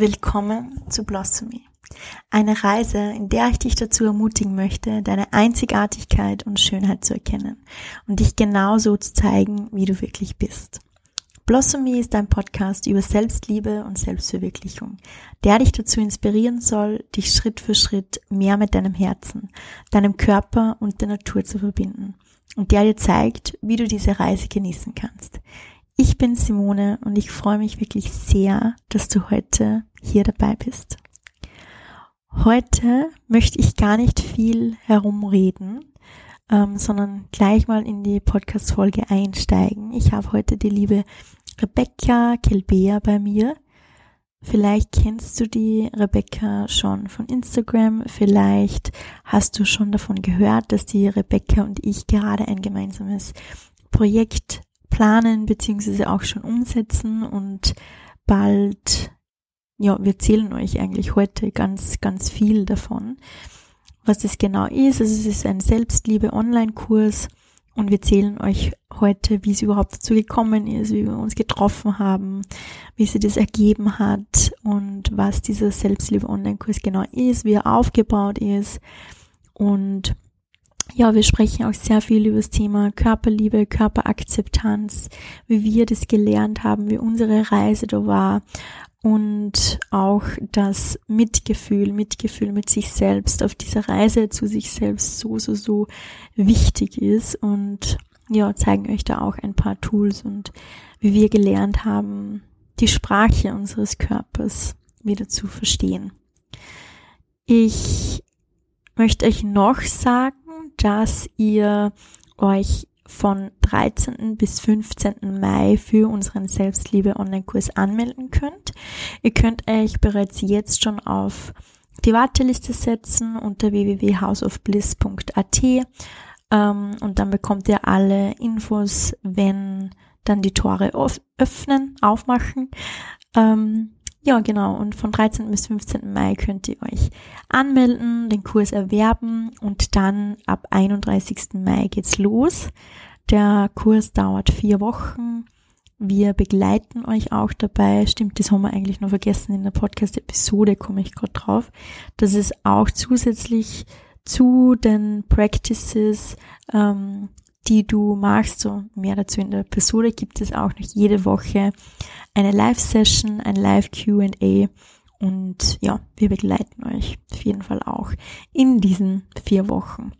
Willkommen zu Blossomy. Eine Reise, in der ich dich dazu ermutigen möchte, deine Einzigartigkeit und Schönheit zu erkennen und dich genauso zu zeigen, wie du wirklich bist. Blossomy ist ein Podcast über Selbstliebe und Selbstverwirklichung, der dich dazu inspirieren soll, dich Schritt für Schritt mehr mit deinem Herzen, deinem Körper und der Natur zu verbinden und der dir zeigt, wie du diese Reise genießen kannst. Ich bin Simone und ich freue mich wirklich sehr, dass du heute hier dabei bist. Heute möchte ich gar nicht viel herumreden, ähm, sondern gleich mal in die Podcast-Folge einsteigen. Ich habe heute die liebe Rebecca Kelbea bei mir. Vielleicht kennst du die Rebecca schon von Instagram. Vielleicht hast du schon davon gehört, dass die Rebecca und ich gerade ein gemeinsames Projekt planen beziehungsweise auch schon umsetzen und bald, ja, wir erzählen euch eigentlich heute ganz, ganz viel davon, was das genau ist. Also es ist ein Selbstliebe-Online-Kurs und wir erzählen euch heute, wie es überhaupt dazu gekommen ist, wie wir uns getroffen haben, wie sie das ergeben hat und was dieser Selbstliebe-Online-Kurs genau ist, wie er aufgebaut ist und ja, wir sprechen auch sehr viel über das Thema Körperliebe, Körperakzeptanz, wie wir das gelernt haben, wie unsere Reise da war und auch das Mitgefühl, Mitgefühl mit sich selbst auf dieser Reise zu sich selbst so, so, so wichtig ist und ja, zeigen euch da auch ein paar Tools und wie wir gelernt haben, die Sprache unseres Körpers wieder zu verstehen. Ich möchte euch noch sagen, dass ihr euch von 13. bis 15. Mai für unseren Selbstliebe Online-Kurs anmelden könnt. Ihr könnt euch bereits jetzt schon auf die Warteliste setzen unter www.houseofbliss.at ähm, und dann bekommt ihr alle Infos, wenn dann die Tore öffnen, aufmachen. Ähm, ja, genau. Und von 13. bis 15. Mai könnt ihr euch anmelden, den Kurs erwerben und dann ab 31. Mai geht's los. Der Kurs dauert vier Wochen. Wir begleiten euch auch dabei. Stimmt, das haben wir eigentlich noch vergessen in der Podcast-Episode, komme ich gerade drauf. Das ist auch zusätzlich zu den Practices, ähm, die du machst, so mehr dazu in der Episode, gibt es auch noch jede Woche eine Live-Session, ein Live-QA und ja, wir begleiten euch auf jeden Fall auch in diesen vier Wochen.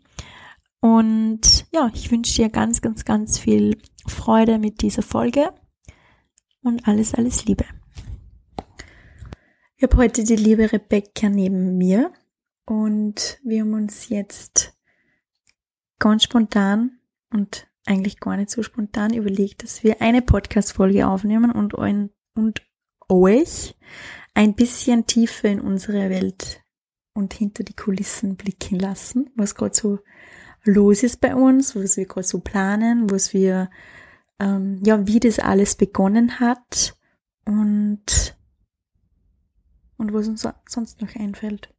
Und ja, ich wünsche dir ganz, ganz, ganz viel Freude mit dieser Folge und alles, alles Liebe. Ich habe heute die liebe Rebecca neben mir und wir haben uns jetzt ganz spontan und eigentlich gar nicht so spontan überlegt, dass wir eine Podcast-Folge aufnehmen und, ein, und euch ein bisschen tiefer in unsere Welt und hinter die Kulissen blicken lassen, was gerade so los ist bei uns, was wir gerade so planen, was wir, ähm, ja, wie das alles begonnen hat und, und was uns sonst noch einfällt.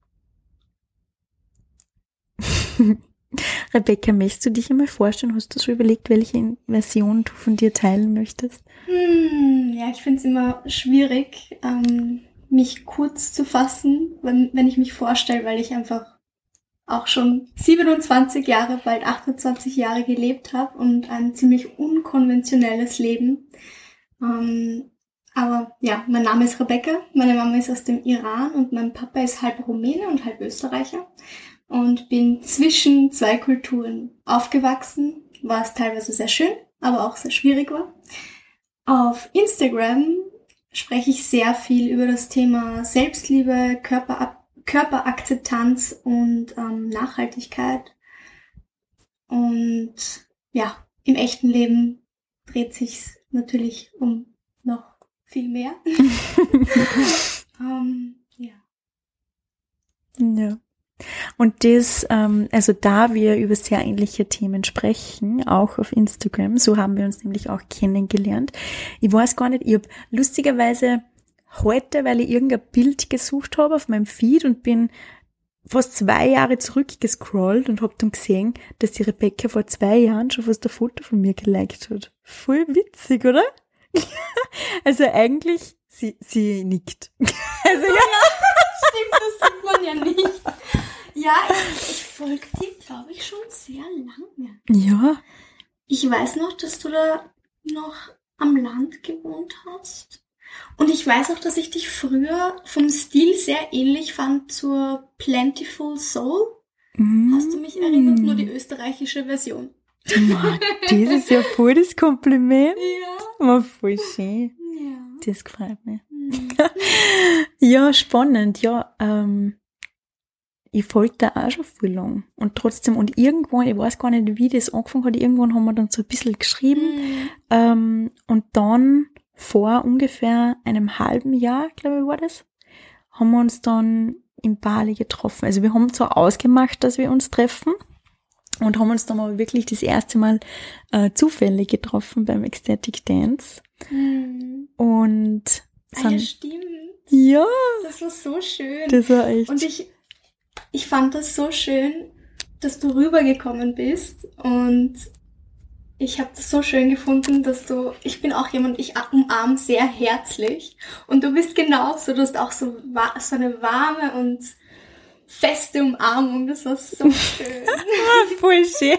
Rebecca, möchtest du dich einmal vorstellen? Hast du schon überlegt, welche Version du von dir teilen möchtest? Hm, ja, ich finde es immer schwierig, ähm, mich kurz zu fassen, wenn, wenn ich mich vorstelle, weil ich einfach auch schon 27 Jahre, bald 28 Jahre gelebt habe und ein ziemlich unkonventionelles Leben. Ähm, aber ja, mein Name ist Rebecca, meine Mama ist aus dem Iran und mein Papa ist halb Rumäne und halb Österreicher und bin zwischen zwei Kulturen aufgewachsen, was teilweise sehr schön, aber auch sehr schwierig war. Auf Instagram spreche ich sehr viel über das Thema Selbstliebe, Körper, Körperakzeptanz und ähm, Nachhaltigkeit. Und ja, im echten Leben dreht sich natürlich um noch viel mehr. um, ähm, ja. Ja. Und das, ähm, also da wir über sehr ähnliche Themen sprechen, auch auf Instagram, so haben wir uns nämlich auch kennengelernt. Ich weiß gar nicht, ich habe lustigerweise heute, weil ich irgendein Bild gesucht habe auf meinem Feed und bin fast zwei Jahre zurückgescrollt und habe dann gesehen, dass die Rebecca vor zwei Jahren schon fast ein Foto von mir geliked hat. Voll witzig, oder? also eigentlich sie, sie nickt. Also, ja, stimmt, das sieht man ja nicht. Ja, ich, ich folge dir, glaube ich, schon sehr lange. Ja. Ich weiß noch, dass du da noch am Land gewohnt hast. Und ich weiß auch, dass ich dich früher vom Stil sehr ähnlich fand zur Plentiful Soul. Hast du mich erinnert? Nur die österreichische Version. Ma, das ist ja voll das Kompliment. Ja. Ma, voll schön. Ja. Das gefällt mir. Mhm. Ja, spannend. Ja, ähm, ich folge da auch schon viel lang. Und trotzdem, und irgendwann, ich weiß gar nicht, wie das angefangen hat, irgendwann haben wir dann so ein bisschen geschrieben. Mhm. Ähm, und dann vor ungefähr einem halben Jahr, glaube ich, war das, haben wir uns dann in Bali getroffen. Also wir haben zwar ausgemacht, dass wir uns treffen und haben uns dann aber wirklich das erste Mal äh, zufällig getroffen beim Ecstatic Dance. Mhm. Und Ah, ja, sind, stimmt. ja, Das war so schön. das war echt. Und ich, ich fand das so schön, dass du rübergekommen bist und ich habe das so schön gefunden, dass du, ich bin auch jemand, ich umarme sehr herzlich und du bist genauso, du hast auch so, so eine warme und feste Umarmung, das war so schön. Voll schön.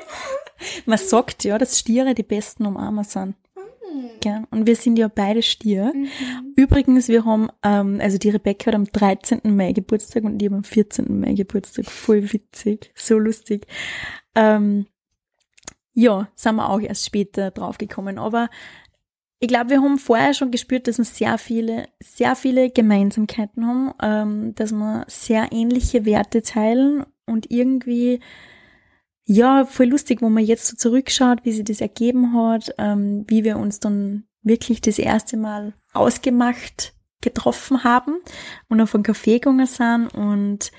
Man sagt ja, dass Stiere die besten Umarmer sind. Gell? Und wir sind ja beide Stier. Mhm. Übrigens, wir haben, ähm, also die Rebecca hat am 13. Mai Geburtstag und ich habe am 14. Mai Geburtstag. Voll witzig, so lustig. Ähm, ja, sind wir auch erst später draufgekommen. Aber ich glaube, wir haben vorher schon gespürt, dass wir sehr viele, sehr viele Gemeinsamkeiten haben, ähm, dass wir sehr ähnliche Werte teilen und irgendwie, ja, voll lustig, wo man jetzt so zurückschaut, wie sich das ergeben hat, ähm, wie wir uns dann wirklich das erste Mal ausgemacht getroffen haben und auf einen Kaffee gegangen sind und,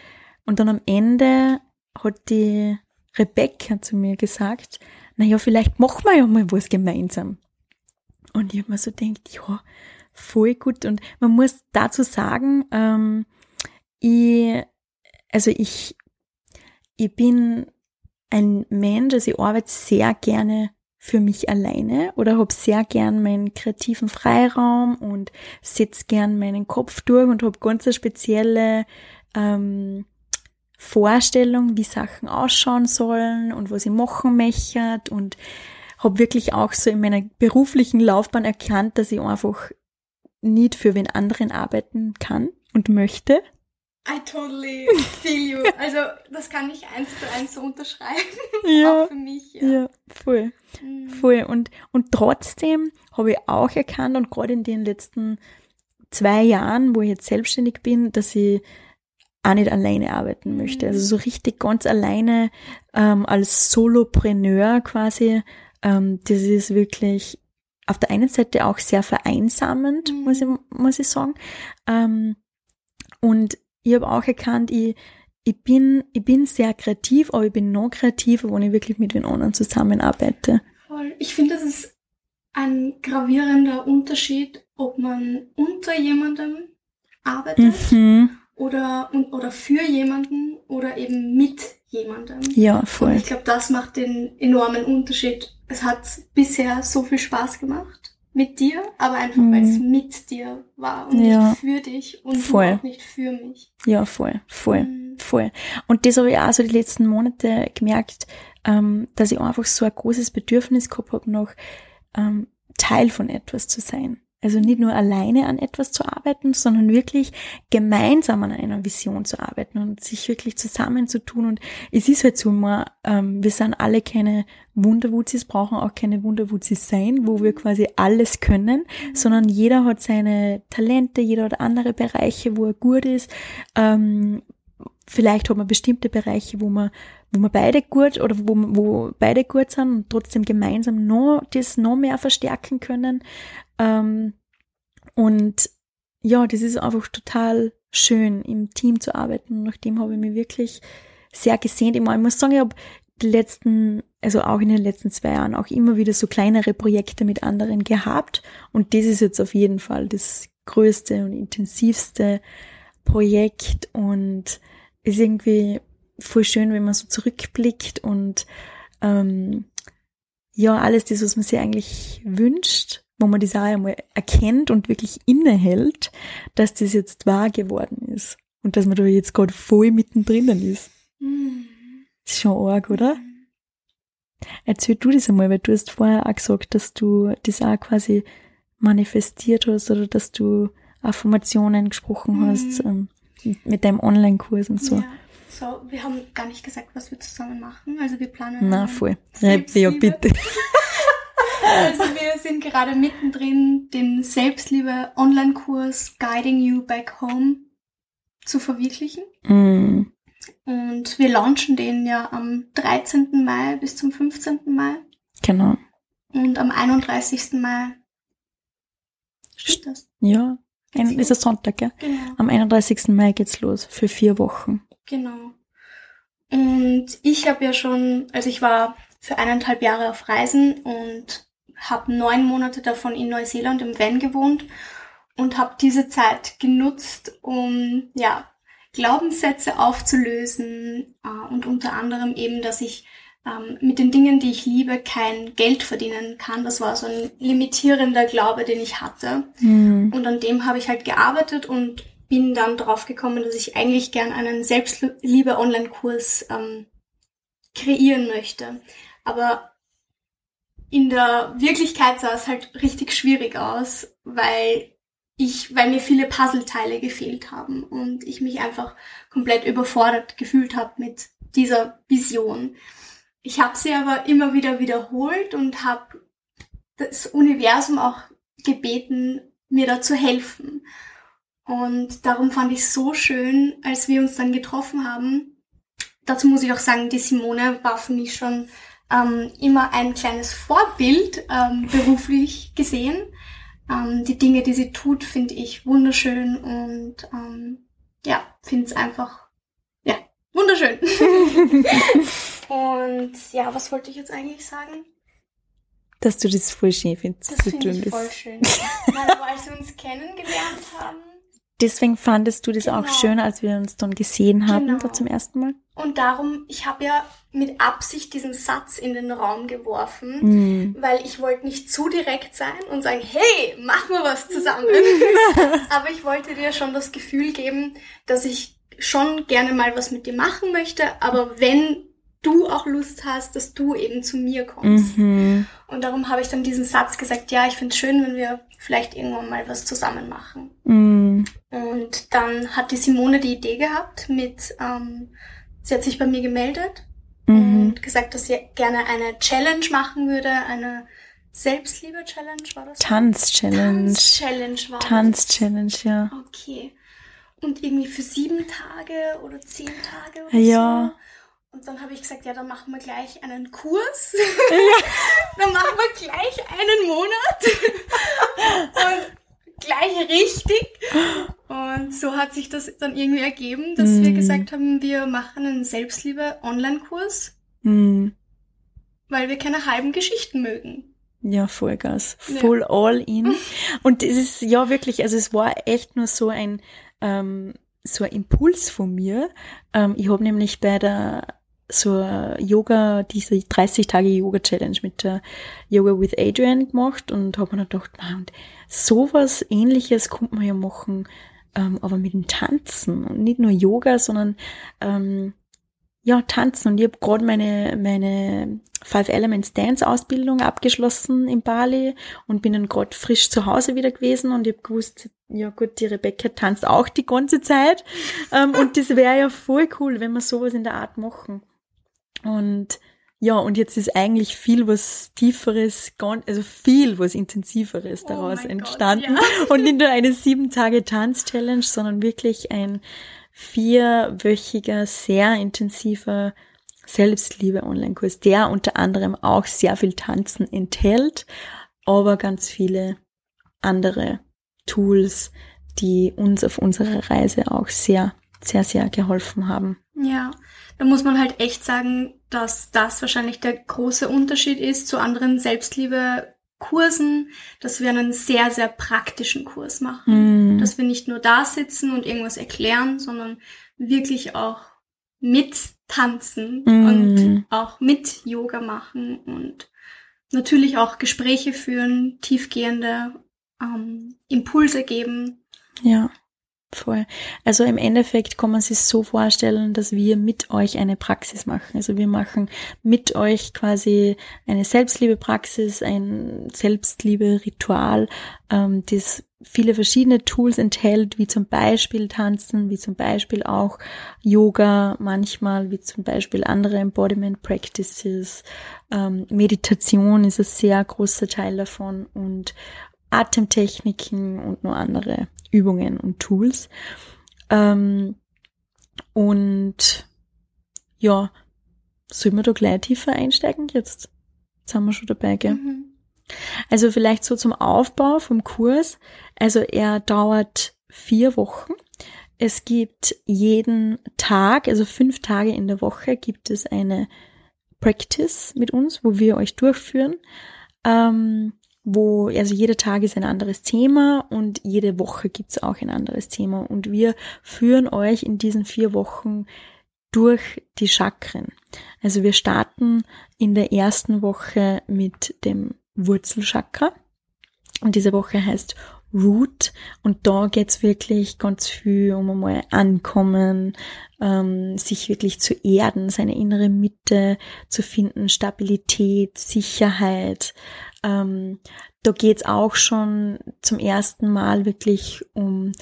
und dann am Ende hat die Rebecca zu mir gesagt, na ja, vielleicht machen wir ja mal was gemeinsam. Und ich habe mir so gedacht, ja, voll gut. Und man muss dazu sagen, ähm, ich, also ich, ich bin ein Mensch, also ich arbeite sehr gerne für mich alleine oder habe sehr gern meinen kreativen Freiraum und setze gern meinen Kopf durch und habe ganz eine spezielle ähm, Vorstellung, wie Sachen ausschauen sollen und was ich machen möchte und habe wirklich auch so in meiner beruflichen Laufbahn erkannt, dass ich einfach nicht für wen anderen arbeiten kann und möchte. I totally feel you. Also, das kann ich eins zu eins so unterschreiben. Ja, Auch für mich, ja. ja, voll. Mhm. Voll. Und, und trotzdem habe ich auch erkannt und gerade in den letzten zwei Jahren, wo ich jetzt selbstständig bin, dass ich auch nicht alleine arbeiten möchte. Mhm. Also so richtig ganz alleine ähm, als Solopreneur quasi, ähm, das ist wirklich auf der einen Seite auch sehr vereinsamend, Mhm. muss, ich, muss ich sagen. Ähm, und ich habe auch erkannt, ich, ich, bin, ich bin sehr kreativ, aber ich bin noch kreativer, wenn ich wirklich mit den anderen zusammenarbeite. Voll. Ich finde, das ist ein gravierender Unterschied, ob man unter jemandem arbeitet Mhm. oder, und, oder für jemanden oder eben mit jemandem. Ja, Und voll. ich glaube, das macht den enormen Unterschied. Es hat bisher so viel Spaß gemacht mit dir, aber einfach, Mhm. weil es mit dir war und Ja. nicht für dich und Voll. auch nicht für mich. Ja, voll, voll, Mhm. voll. Und das habe ich auch so die letzten Monate gemerkt, ähm, dass ich einfach so ein großes Bedürfnis gehabt habe, noch ähm, Teil von etwas zu sein. Also nicht nur alleine an etwas zu arbeiten, sondern wirklich gemeinsam an einer Vision zu arbeiten und sich wirklich zusammenzutun. Und es ist halt so immer, ähm, wir sind alle keine Wunderwuzis, brauchen auch keine Wunderwuzis sein, wo wir quasi alles können, sondern jeder hat seine Talente, jeder hat andere Bereiche, wo er gut ist. Ähm, vielleicht hat man bestimmte Bereiche, wo man, wo man beide gut oder wo, wo beide gut sind und trotzdem gemeinsam noch, das noch mehr verstärken können. Ähm, und ja, das ist einfach total schön, im Team zu arbeiten. Nach dem habe ich mich wirklich sehr gesehnt. Ich, ich muss sagen, ich habe die letzten, also auch in den letzten zwei Jahren auch immer wieder so kleinere Projekte mit anderen gehabt. Und das ist jetzt auf jeden Fall das größte und intensivste Projekt und ist irgendwie voll schön, wenn man so zurückblickt und ähm, ja, alles das, was man sich eigentlich wünscht, wo man das auch einmal erkennt und wirklich innehält, dass das jetzt wahr geworden ist und dass man da jetzt gerade voll mittendrin ist. Mhm. Ist schon arg, oder? Erzähl du das einmal, weil du hast vorher auch gesagt, dass du das auch quasi manifestiert hast oder dass du Affirmationen gesprochen Mhm. hast ähm, mit deinem Online-Kurs und so. Ja. So, wir haben gar nicht gesagt, was wir zusammen machen. Also wir planen. Na, voll. Ja, Selbstliebe. bitte. Also wir sind gerade mittendrin, den Selbstliebe-Online-Kurs Guiding You Back Home zu verwirklichen. Mm, Und wir launchen den ja am 13. Mai bis zum 15. Mai. genau. Und am 31. Mai. Stimmt das? Ja. Ein, ist ein Sonntag, gell? Genau. Am 31. Mai geht's los. Für vier Wochen. Genau. Und ich habe ja schon, also ich war für eineinhalb Jahre auf Reisen und habe neun Monate davon in Neuseeland im Van gewohnt und habe diese Zeit genutzt, um ja Glaubenssätze aufzulösen äh, und unter anderem eben, dass ich ähm, mit den Dingen, die ich liebe, kein Geld verdienen kann. Das war so ein limitierender Glaube, den ich hatte. Und an dem habe ich halt gearbeitet und bin dann drauf gekommen, dass ich eigentlich gern einen Selbstliebe-Online-Kurs ähm, kreieren möchte. Aber in der Wirklichkeit sah es halt richtig schwierig aus, weil ich, weil mir viele Puzzleteile gefehlt haben und ich mich einfach komplett überfordert gefühlt habe mit dieser Vision. Ich habe sie aber immer wieder wiederholt und habe das Universum auch gebeten, mir da zu helfen. Und darum fand ich es so schön, als wir uns dann getroffen haben. Dazu muss ich auch sagen, die Simone war für mich schon ähm, immer ein kleines Vorbild ähm, beruflich gesehen. Ähm, die Dinge, die sie tut, finde ich wunderschön und ähm, ja, finde es einfach ja wunderschön. und ja, was wollte ich jetzt eigentlich sagen? Dass du das voll schön findest. Das finde ich voll schön. Nein, aber als wir uns kennengelernt haben, Deswegen fandest du das auch Genau. schön, als wir uns dann gesehen haben, Genau. da zum ersten Mal. Und darum, ich habe ja mit Absicht diesen Satz in den Raum geworfen, Mm. weil ich wollte nicht zu direkt sein und sagen, hey, mach mal was zusammen. Aber ich wollte dir schon das Gefühl geben, dass ich schon gerne mal was mit dir machen möchte, aber wenn du auch Lust hast, dass du eben zu mir kommst. Mhm. Und darum habe ich dann diesen Satz gesagt, ja, ich finde es schön, wenn wir vielleicht irgendwann mal was zusammen machen. Mm. Und dann hat die Simone die Idee gehabt mit, ähm, sie hat sich bei mir gemeldet Mhm. und gesagt, dass sie gerne eine Challenge machen würde, eine Selbstliebe-Challenge war das? Tanz-Challenge. Tanz-Challenge war Tanz-Challenge, ja. Okay. Und irgendwie für sieben Tage oder zehn Tage oder Ja. so. Und dann habe ich gesagt, ja, dann machen wir gleich einen Kurs. dann machen wir gleich einen Monat. und gleich richtig. Und so hat sich das dann irgendwie ergeben, dass wir Mhm. gesagt haben, wir machen einen Selbstliebe-Online-Kurs, Mm. weil wir keine halben Geschichten mögen. Ja, Vollgas. Ja. Full all in. Und es ist ja wirklich, also es war echt nur so ein, ähm, so ein Impuls von mir. Ähm, ich habe nämlich bei der so ein Yoga, diese 30 Tage Yoga Challenge mit der Yoga with Adrian gemacht und habe mir dann gedacht, na, und sowas ähnliches könnte man ja machen, ähm, aber mit dem Tanzen und nicht nur Yoga, sondern ähm, ja, tanzen. Und ich habe gerade meine, meine Five Elements Dance Ausbildung abgeschlossen in Bali und bin dann gerade frisch zu Hause wieder gewesen und ich habe gewusst, ja gut, die Rebecca tanzt auch die ganze Zeit. ähm, und das wäre ja voll cool, wenn wir sowas in der Art machen. Und ja, und jetzt ist eigentlich viel was Tieferes, also viel was Intensiveres Oh daraus Gott, entstanden. ja. Und nicht nur eine sieben Tage Tanz-Challenge, sondern wirklich ein vierwöchiger, sehr intensiver Selbstliebe-Online-Kurs, der unter anderem auch sehr viel Tanzen enthält, aber ganz viele andere Tools, die uns auf unserer Reise auch sehr, sehr, sehr geholfen haben. Ja, da muss man halt echt sagen, dass das wahrscheinlich der große Unterschied ist zu anderen Selbstliebe-Kursen, dass wir einen sehr, sehr praktischen Kurs machen. Mm. Dass wir nicht nur da sitzen und irgendwas erklären, sondern wirklich auch mit tanzen Mm. und auch mit Yoga machen und natürlich auch Gespräche führen, tiefgehende ähm, Impulse geben. Ja. Voll. Also im Endeffekt kann man sich so vorstellen, dass wir mit euch eine Praxis machen. Also wir machen mit euch quasi eine Selbstliebe-Praxis, ein Selbstliebe-Ritual, ähm, das viele verschiedene Tools enthält, wie zum Beispiel Tanzen, wie zum Beispiel auch Yoga manchmal, wie zum Beispiel andere Embodiment Practices, ähm, Meditation ist ein sehr großer Teil davon und Atemtechniken und nur andere Übungen und Tools. Ähm, und ja, sollen wir da gleich tiefer einsteigen jetzt? Jetzt haben wir schon dabei, gell? Mhm. Also vielleicht so zum Aufbau vom Kurs. Also er dauert vier Wochen. Es gibt jeden Tag, also fünf Tage in der Woche, gibt es eine Practice mit uns, wo wir euch durchführen. Ähm, wo, also jeder Tag ist ein anderes Thema und jede Woche gibt's auch ein anderes Thema. Und wir führen euch in diesen vier Wochen durch die Chakren. Also wir starten in der ersten Woche mit dem Wurzelchakra. Und diese Woche heißt Root und da geht's wirklich ganz viel um einmal ankommen, ähm, sich wirklich zu erden, seine innere Mitte zu finden, Stabilität, Sicherheit, ähm, da geht's auch schon zum ersten Mal wirklich um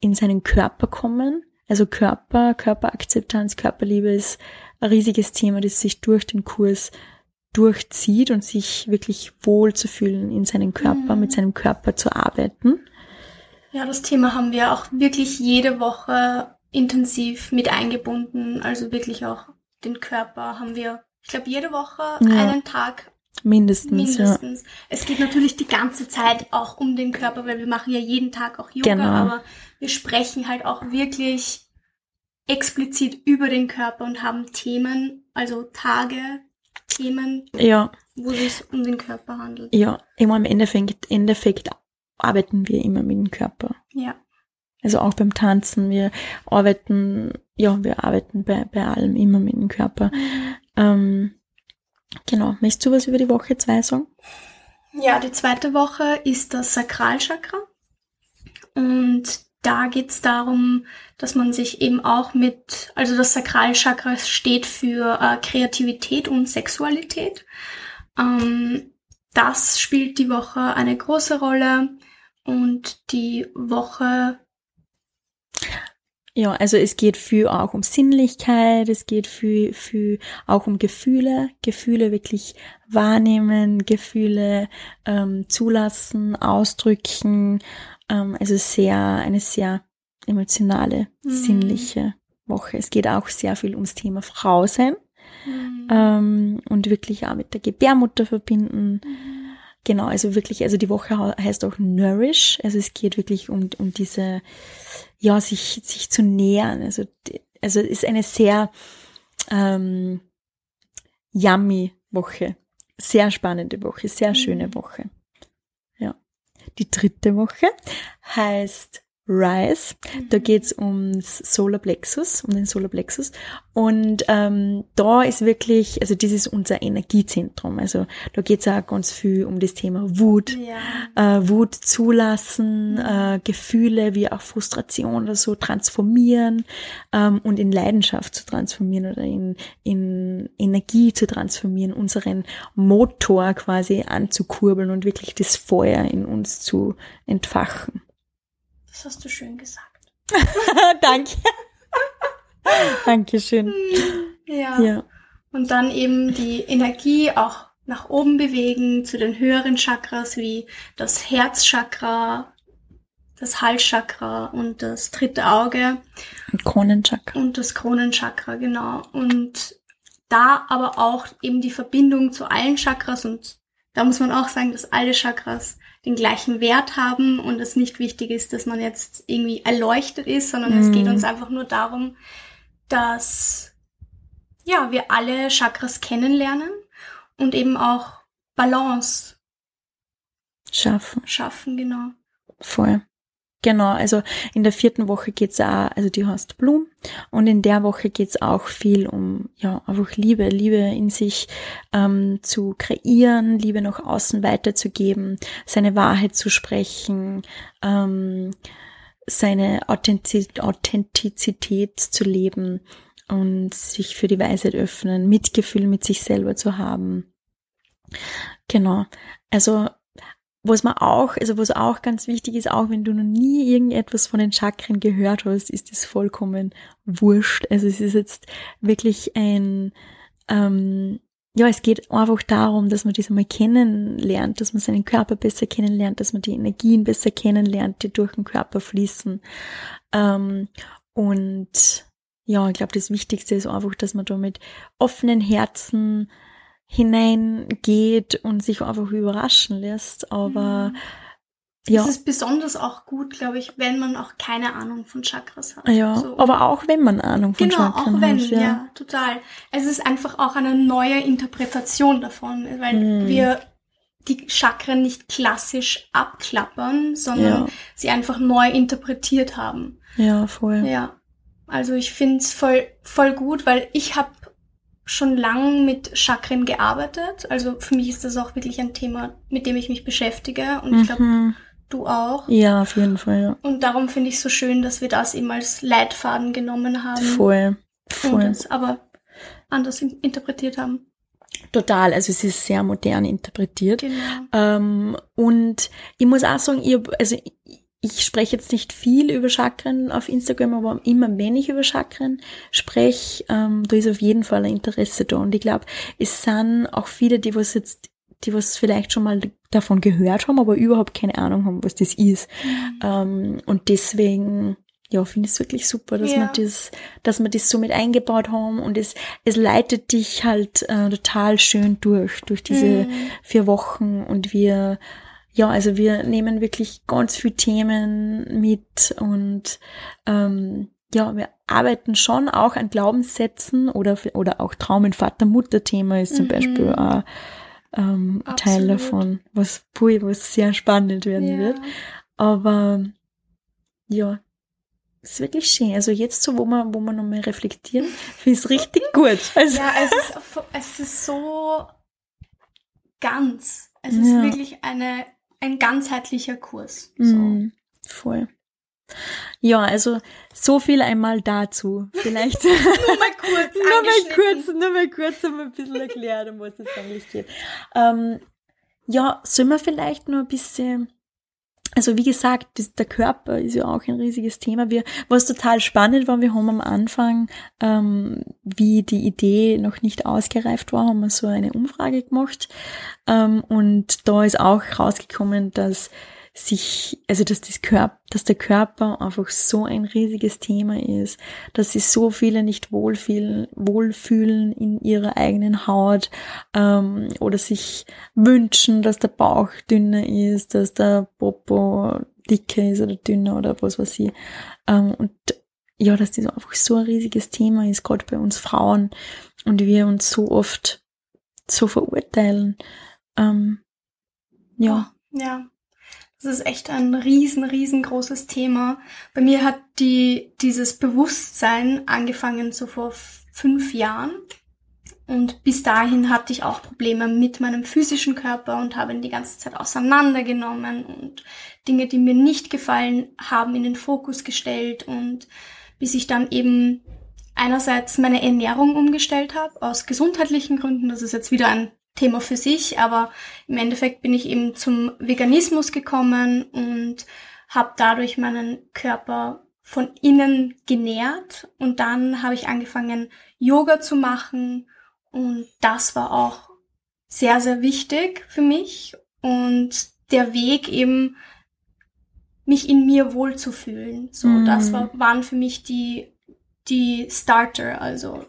in seinen Körper kommen. Also Körper, Körperakzeptanz, Körperliebe ist ein riesiges Thema, das sich durch den Kurs durchzieht und sich wirklich wohl zu fühlen in seinem Körper, mhm. mit seinem Körper zu arbeiten. Ja, das Thema haben wir auch wirklich jede Woche intensiv mit eingebunden. Also wirklich auch den Körper haben wir, ich glaube, jede Woche ja. einen Tag Mindestens. Mindestens. Ja. Es geht natürlich die ganze Zeit auch um den Körper, weil wir machen ja jeden Tag auch Yoga, genau. aber wir sprechen halt auch wirklich explizit über den Körper und haben Themen, also Tage, Themen, ja. wo es um den Körper handelt. Ja, immer im Endeffekt, Endeffekt arbeiten wir immer mit dem Körper. Ja. Also auch beim Tanzen, wir arbeiten, ja, wir arbeiten bei, bei allem immer mit dem Körper. Mhm. Ähm, Genau. Möchtest du was über die Woche 2 sagen? Ja, die zweite Woche ist das Sakralchakra. Und da geht es darum, dass man sich eben auch mit, also das Sakralchakra steht für äh, Kreativität und Sexualität. Ähm, das spielt die Woche eine große Rolle und die Woche ja, also es geht viel auch um Sinnlichkeit, es geht viel, viel auch um Gefühle, Gefühle wirklich wahrnehmen, Gefühle ähm, zulassen, ausdrücken. Ähm, also sehr, eine sehr emotionale, mhm. sinnliche Woche. Es geht auch sehr viel ums Thema Frau sein mhm. ähm, und wirklich auch mit der Gebärmutter verbinden. Mhm. Genau, also wirklich, also die Woche heißt auch Nourish. Also es geht wirklich um, um diese ja, sich, sich zu nähern. Also, also ist eine sehr ähm, yummy Woche. Sehr spannende Woche, sehr schöne mhm. Woche. Ja. Die dritte Woche heißt Rise. Mhm. Da geht's ums Solarplexus, um den Solarplexus. Und ähm, da ist wirklich, also das ist unser Energiezentrum. Also da geht's auch ganz viel um das Thema Wut, ja. äh, Wut zulassen, mhm. äh, Gefühle wie auch Frustration oder so transformieren ähm, und in Leidenschaft zu transformieren oder in, in Energie zu transformieren, unseren Motor quasi anzukurbeln und wirklich das Feuer in uns zu entfachen. Das hast du schön gesagt. Danke. Dankeschön. Ja. ja. Und dann eben die Energie auch nach oben bewegen zu den höheren Chakras wie das Herzchakra, das Halschakra und das dritte Auge. Und Kronenchakra. Und das Kronenchakra, genau. Und da aber auch eben die Verbindung zu allen Chakras und da muss man auch sagen, dass alle Chakras den gleichen Wert haben und es nicht wichtig ist, dass man jetzt irgendwie erleuchtet ist, sondern mm. es geht mhm. uns einfach nur darum, dass ja, wir alle Chakras kennenlernen und eben auch Balance schaffen. Schaffen, genau. Voll. Genau, also in der vierten Woche geht's auch, also die heißt Bloom und in der Woche geht's auch viel um, ja, einfach Liebe, Liebe in sich ähm, zu kreieren, Liebe nach außen weiterzugeben, seine Wahrheit zu sprechen, ähm, seine Authentiz Authentizität zu leben und sich für die Weisheit öffnen, Mitgefühl mit sich selber zu haben. Genau, also was man auch, also was auch ganz wichtig ist, auch wenn du noch nie irgendetwas von den Chakren gehört hast, ist es vollkommen wurscht. Also es ist jetzt wirklich ein, ähm, ja, es geht einfach darum, dass man das einmal kennenlernt, dass man seinen Körper besser kennenlernt, dass man die Energien besser kennenlernt, die durch den Körper fließen. Ähm, und ja, ich glaube, das Wichtigste ist einfach, dass man da mit offenen Herzen hineingeht und sich einfach überraschen lässt. Aber mhm. ja. Es ist besonders auch gut, glaube ich, wenn man auch keine Ahnung von Chakras hat. Ja, so. aber auch wenn man Ahnung von genau, Chakras hat. Genau, auch wenn, ja. ja. total. Es ist einfach auch eine neue Interpretation davon, weil mhm. wir die Chakren nicht klassisch abklappern, sondern ja. sie einfach neu interpretiert haben. Ja, voll. Ja. Also ich finde es voll, voll gut, weil ich habe schon lang mit Chakren gearbeitet. Also für mich ist das auch wirklich ein Thema, mit dem ich mich beschäftige. Und ich glaube, mhm. du auch. Ja, auf jeden Fall, ja. Und darum finde ich es so schön, dass wir das eben als Leitfaden genommen haben. Voll. Voll. Und das aber anders interpretiert haben. Total, also es ist sehr modern interpretiert. Genau. Ähm, und ich muss auch sagen, ich, also ich spreche jetzt nicht viel über Chakren auf Instagram, aber immer wenn ich über Chakren spreche, ähm, da ist auf jeden Fall ein Interesse da. Und ich glaube, es sind auch viele, die was jetzt, die was vielleicht schon mal davon gehört haben, aber überhaupt keine Ahnung haben, was das ist. Mhm. Ähm, und deswegen, ja, finde ich es wirklich super, dass ja. wir das, dass wir das so mit eingebaut haben und es, es leitet dich halt äh, total schön durch, durch diese mhm. vier Wochen und wir ja, also wir nehmen wirklich ganz viele Themen mit und ähm, ja, wir arbeiten schon auch an Glaubenssätzen oder, oder auch Traum- und Vater-Mutter-Thema ist zum mhm. Beispiel auch ähm, Teil davon, was, pui, was sehr spannend werden ja. wird. Aber ja, ist wirklich schön. Also jetzt so, wo man, wo man nochmal reflektieren, finde ich es richtig gut. Also. Ja, es ist, es ist so ganz. Es ist ja. wirklich eine ein ganzheitlicher Kurs. So. Mm, voll. Ja, also so viel einmal dazu. Vielleicht nur mal kurz, nur mal kurz, nur mal kurz um ein bisschen erklären, um was es eigentlich geht. Ähm, ja, sollen wir vielleicht nur ein bisschen also wie gesagt, das, der Körper ist ja auch ein riesiges Thema. Wir, was total spannend war, wir haben am Anfang, ähm, wie die Idee noch nicht ausgereift war, haben wir so eine Umfrage gemacht. Ähm, und da ist auch rausgekommen, dass sich, also dass das Körper, dass der Körper einfach so ein riesiges Thema ist, dass sich so viele nicht wohlfühlen, wohlfühlen in ihrer eigenen Haut ähm, oder sich wünschen, dass der Bauch dünner ist, dass der Popo dicker ist oder dünner oder was weiß ich. Ähm, und ja, dass das einfach so ein riesiges Thema ist, gerade bei uns Frauen und wir uns so oft so verurteilen. Ähm, ja. Ja. Das ist echt ein riesen, riesengroßes Thema. Bei mir hat die, dieses Bewusstsein angefangen so vor fünf Jahren. Und bis dahin hatte ich auch Probleme mit meinem physischen Körper und habe ihn die ganze Zeit auseinandergenommen und Dinge, die mir nicht gefallen haben, in den Fokus gestellt und bis ich dann eben einerseits meine Ernährung umgestellt habe, aus gesundheitlichen Gründen. Das ist jetzt wieder ein Thema für sich, aber im Endeffekt bin ich eben zum Veganismus gekommen und habe dadurch meinen Körper von innen genährt und dann habe ich angefangen Yoga zu machen und das war auch sehr sehr wichtig für mich und der Weg eben mich in mir wohlzufühlen. So, mm. das war, waren für mich die die Starter, also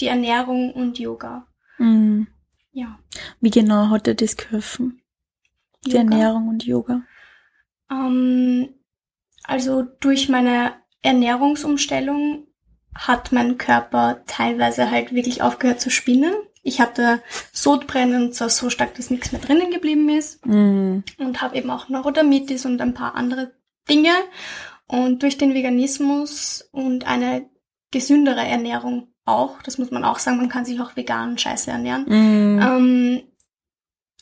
die Ernährung und Yoga. Mm. Ja. Wie genau hat er das geholfen? Die Yoga. Ernährung und Yoga? Ähm, also durch meine Ernährungsumstellung hat mein Körper teilweise halt wirklich aufgehört zu spinnen. Ich hatte Sodbrennen, zwar so stark, dass nichts mehr drinnen geblieben ist. Mm. Und habe eben auch Neurodermitis und ein paar andere Dinge. Und durch den Veganismus und eine gesündere Ernährung auch, das muss man auch sagen, man kann sich auch vegan scheiße ernähren, mm. ähm,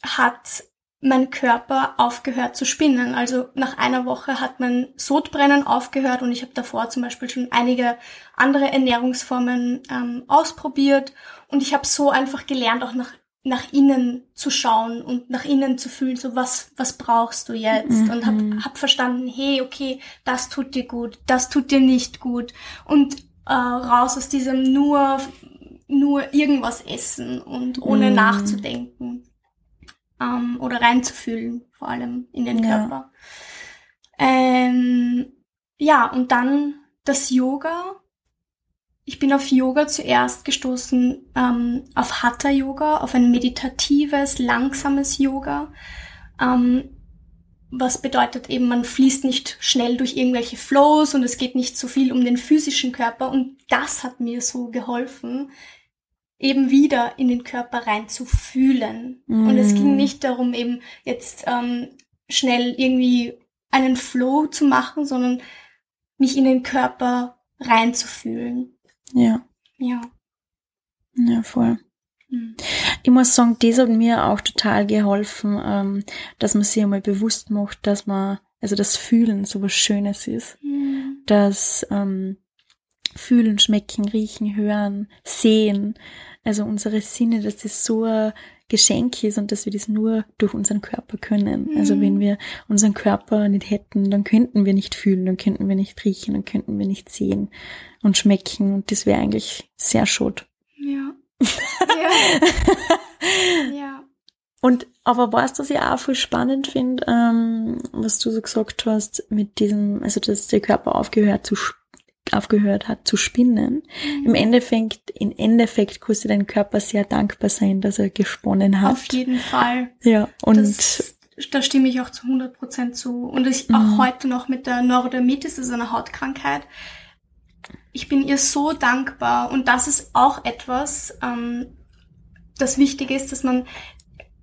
hat mein Körper aufgehört zu spinnen. Also nach einer Woche hat mein Sodbrennen aufgehört und ich habe davor zum Beispiel schon einige andere Ernährungsformen ähm, ausprobiert und ich habe so einfach gelernt, auch nach nach innen zu schauen und nach innen zu fühlen, so was, was brauchst du jetzt? Mhm. Und hab, hab verstanden, hey, okay, das tut dir gut, das tut dir nicht gut. Und äh, raus aus diesem nur, nur irgendwas essen und ohne mhm. nachzudenken ähm, oder reinzufühlen, vor allem in den Körper. Ja. Ähm, ja, und dann das Yoga. Ich bin auf Yoga zuerst gestoßen, ähm, auf Hatha Yoga, auf ein meditatives, langsames Yoga. Ähm, was bedeutet eben, man fließt nicht schnell durch irgendwelche Flows und es geht nicht so viel um den physischen Körper. Und das hat mir so geholfen, eben wieder in den Körper rein zu fühlen. Mm. Und es ging mm. nicht darum, eben jetzt ähm, schnell irgendwie einen Flow zu machen, sondern mich in den Körper reinzufühlen. Ja. Ja. Ja, voll. Mhm. Ich muss sagen, das hat mir auch total geholfen, ähm, dass man sich einmal bewusst macht, dass man, also das Fühlen so was Schönes ist. Mhm. Das ähm, Fühlen, Schmecken, Riechen, Hören, Sehen, also unsere Sinne, dass das so ein Geschenk ist und dass wir das nur durch unseren Körper können. Mhm. Also wenn wir unseren Körper nicht hätten, dann könnten wir nicht fühlen, dann könnten wir nicht riechen, dann könnten wir nicht sehen und schmecken und das wäre eigentlich sehr schott. Ja. Ja. ja. Und aber du, was ich auch voll spannend finde, ähm, was du so gesagt hast, mit diesem, also dass der Körper aufgehört zu aufgehört hat zu spinnen. Mhm. Im Endeffekt, im Endeffekt kostet dein Körper sehr dankbar sein, dass er gesponnen hat. Auf jeden Fall. Ja, und das, da stimme ich auch zu 100 Prozent zu. Und ich auch mhm. heute noch mit der Neurodermitis, das ist eine Hautkrankheit, ich bin ihr so dankbar und das ist auch etwas, ähm, das wichtig ist, dass man,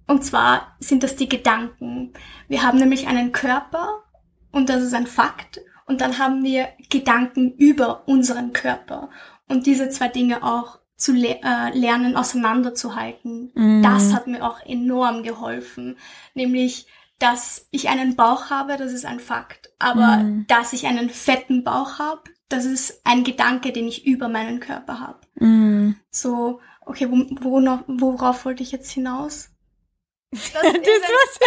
und zwar sind das die Gedanken. Wir haben nämlich einen Körper und das ist ein Fakt und dann haben wir Gedanken über unseren Körper und diese zwei Dinge auch zu le äh, lernen auseinanderzuhalten. Mm. Das hat mir auch enorm geholfen, nämlich dass ich einen Bauch habe, das ist ein Fakt, aber mm. dass ich einen fetten Bauch habe, das ist ein Gedanke, den ich über meinen Körper habe. Mm. So, okay, wo, wo noch, worauf wollte ich jetzt hinaus? Das, das, ist, was,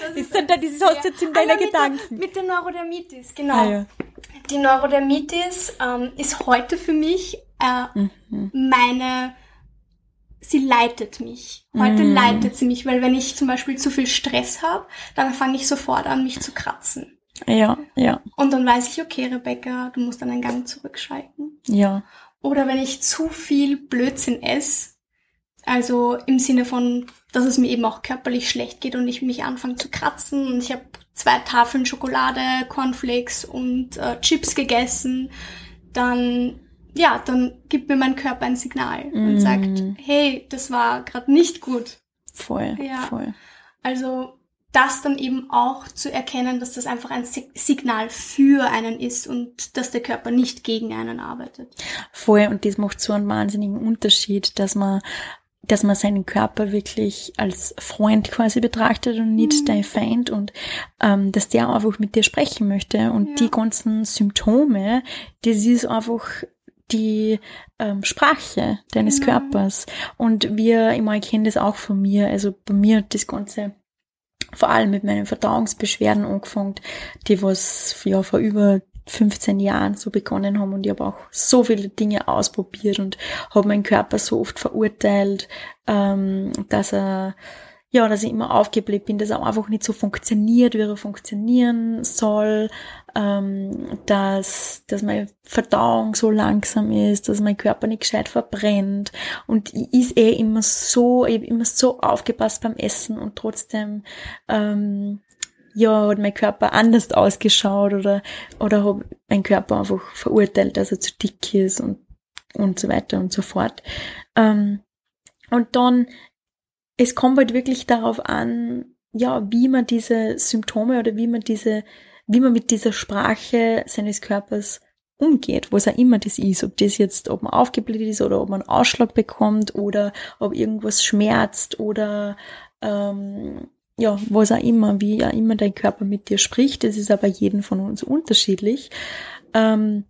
das ist dann da dieses ja. hast jetzt in deiner ah, ja, Gedanken. Mit der, mit der Neurodermitis, genau. Ah, ja. Die Neurodermitis ähm, ist heute für mich äh, mhm. meine, sie leitet mich. Heute mhm. leitet sie mich, weil wenn ich zum Beispiel zu viel Stress habe, dann fange ich sofort an, mich zu kratzen. Ja, ja. Und dann weiß ich, okay, Rebecca, du musst dann einen Gang zurückschalten. Ja. Oder wenn ich zu viel Blödsinn esse, also im Sinne von, dass es mir eben auch körperlich schlecht geht und ich mich anfange zu kratzen und ich habe zwei Tafeln Schokolade, Cornflakes und äh, Chips gegessen, dann ja, dann gibt mir mein Körper ein Signal mm. und sagt, hey, das war gerade nicht gut. Voll, ja. voll. Also das dann eben auch zu erkennen, dass das einfach ein Signal für einen ist und dass der Körper nicht gegen einen arbeitet. Voll, und das macht so einen wahnsinnigen Unterschied, dass man dass man seinen Körper wirklich als Freund quasi betrachtet und nicht mhm. dein Feind und ähm, dass der einfach mit dir sprechen möchte und ja. die ganzen Symptome, das ist einfach die ähm, Sprache deines genau. Körpers und wir, ich meine, ich kenne das auch von mir, also bei mir das Ganze vor allem mit meinen Verdauungsbeschwerden angefangen, die was ja vor über 15 Jahren so begonnen haben. Und ich habe auch so viele Dinge ausprobiert und habe meinen Körper so oft verurteilt, ähm, dass er ja, dass ich immer aufgebläht bin, dass er einfach nicht so funktioniert, wie er funktionieren soll, ähm, dass, dass meine Verdauung so langsam ist, dass mein Körper nicht gescheit verbrennt und ich ist eh immer so, ich immer so aufgepasst beim Essen und trotzdem ähm, ja, hat mein Körper anders ausgeschaut oder, oder habe mein Körper einfach verurteilt, dass er zu dick ist und, und so weiter und so fort. Ähm, und dann, es kommt halt wirklich darauf an, ja, wie man diese Symptome oder wie man diese wie man mit dieser Sprache seines Körpers umgeht, was auch immer das ist, ob das jetzt, ob man aufgebläht ist oder ob man einen Ausschlag bekommt oder ob irgendwas schmerzt oder ähm, ja, was auch immer, wie auch immer dein Körper mit dir spricht, das ist aber jeden von uns unterschiedlich. Ähm,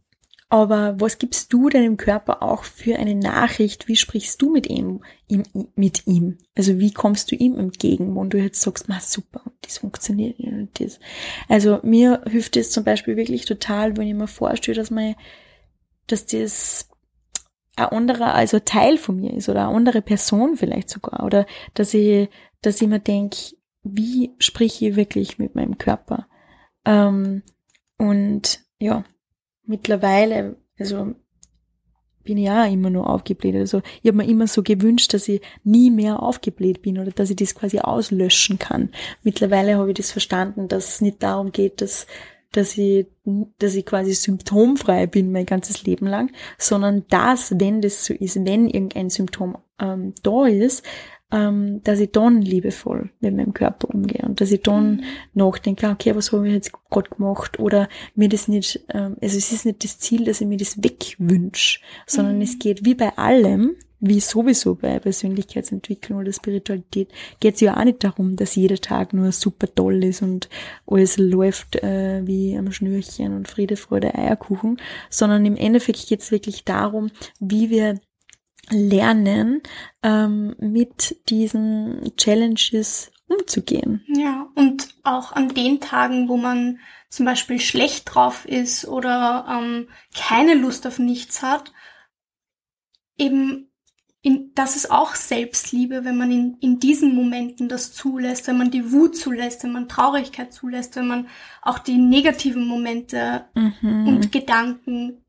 aber was gibst du deinem Körper auch für eine Nachricht? Wie sprichst du mit ihm, ihm mit ihm? Also wie kommst du ihm entgegen, wenn du jetzt sagst, ma super, das funktioniert und das. Also mir hilft es zum Beispiel wirklich total, wenn ich mir vorstelle, dass man, dass das ein anderer, also Teil von mir ist oder eine andere Person vielleicht sogar oder dass ich, dass ich mir denke, wie spreche ich wirklich mit meinem Körper? Ähm, und ja, mittlerweile, also bin ich ja immer nur aufgebläht. Also ich habe mir immer so gewünscht, dass ich nie mehr aufgebläht bin oder dass ich das quasi auslöschen kann. Mittlerweile habe ich das verstanden, dass es nicht darum geht, dass dass ich, dass ich quasi symptomfrei bin mein ganzes Leben lang, sondern dass, wenn das so ist, wenn irgendein Symptom ähm, da ist, ähm, dass ich dann liebevoll mit meinem Körper umgehe und dass ich dann mhm. nachdenke, okay, was habe ich jetzt gerade gemacht oder mir das nicht, ähm, also es ist nicht das Ziel, dass ich mir das wegwünsche, sondern mhm. es geht wie bei allem, wie sowieso bei Persönlichkeitsentwicklung oder Spiritualität, geht es ja auch nicht darum, dass jeder Tag nur super toll ist und alles läuft äh, wie am Schnürchen und Friede, Freude, Eierkuchen, sondern im Endeffekt geht es wirklich darum, wie wir lernen, ähm, mit diesen Challenges umzugehen. Ja, und auch an den Tagen, wo man zum Beispiel schlecht drauf ist oder ähm, keine Lust auf nichts hat, eben in, das ist auch Selbstliebe, wenn man in, in diesen Momenten das zulässt, wenn man die Wut zulässt, wenn man Traurigkeit zulässt, wenn man auch die negativen Momente mhm. und Gedanken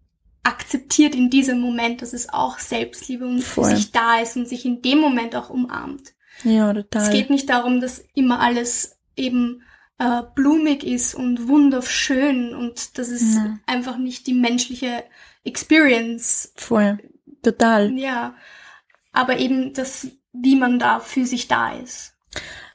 akzeptiert in diesem Moment, dass es auch Selbstliebe und Voll. für sich da ist und sich in dem Moment auch umarmt. Ja, total. Es geht nicht darum, dass immer alles eben äh, blumig ist und wunderschön und das ist ja. einfach nicht die menschliche Experience. Voll. Total. Ja. Aber eben das, wie man da für sich da ist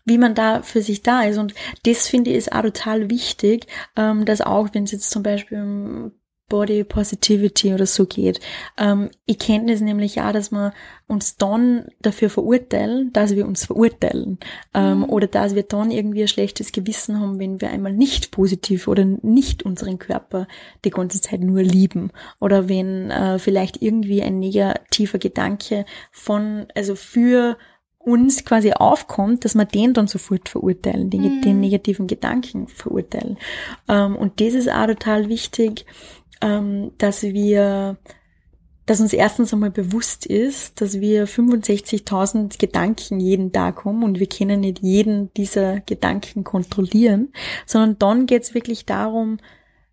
wie man da für sich da ist. Und das finde ich ist auch total wichtig, ähm, dass auch, wenn es jetzt zum Beispiel um Body Positivity oder so geht. Ähm, ich kenne das nämlich auch, dass wir uns dann dafür verurteilen, dass wir uns verurteilen. Ähm, mhm. Oder dass wir dann irgendwie ein schlechtes Gewissen haben, wenn wir einmal nicht positiv oder nicht unseren Körper die ganze Zeit nur lieben. Oder wenn äh, vielleicht irgendwie ein negativer Gedanke von, also für uns quasi aufkommt, dass wir den dann sofort verurteilen, den, mhm. den negativen Gedanken verurteilen. Ähm, und das ist auch total wichtig, ähm, dass wir, dass uns erstens einmal bewusst ist, dass wir 65.000 Gedanken jeden Tag haben und wir können nicht jeden dieser Gedanken kontrollieren, sondern dann geht es wirklich darum,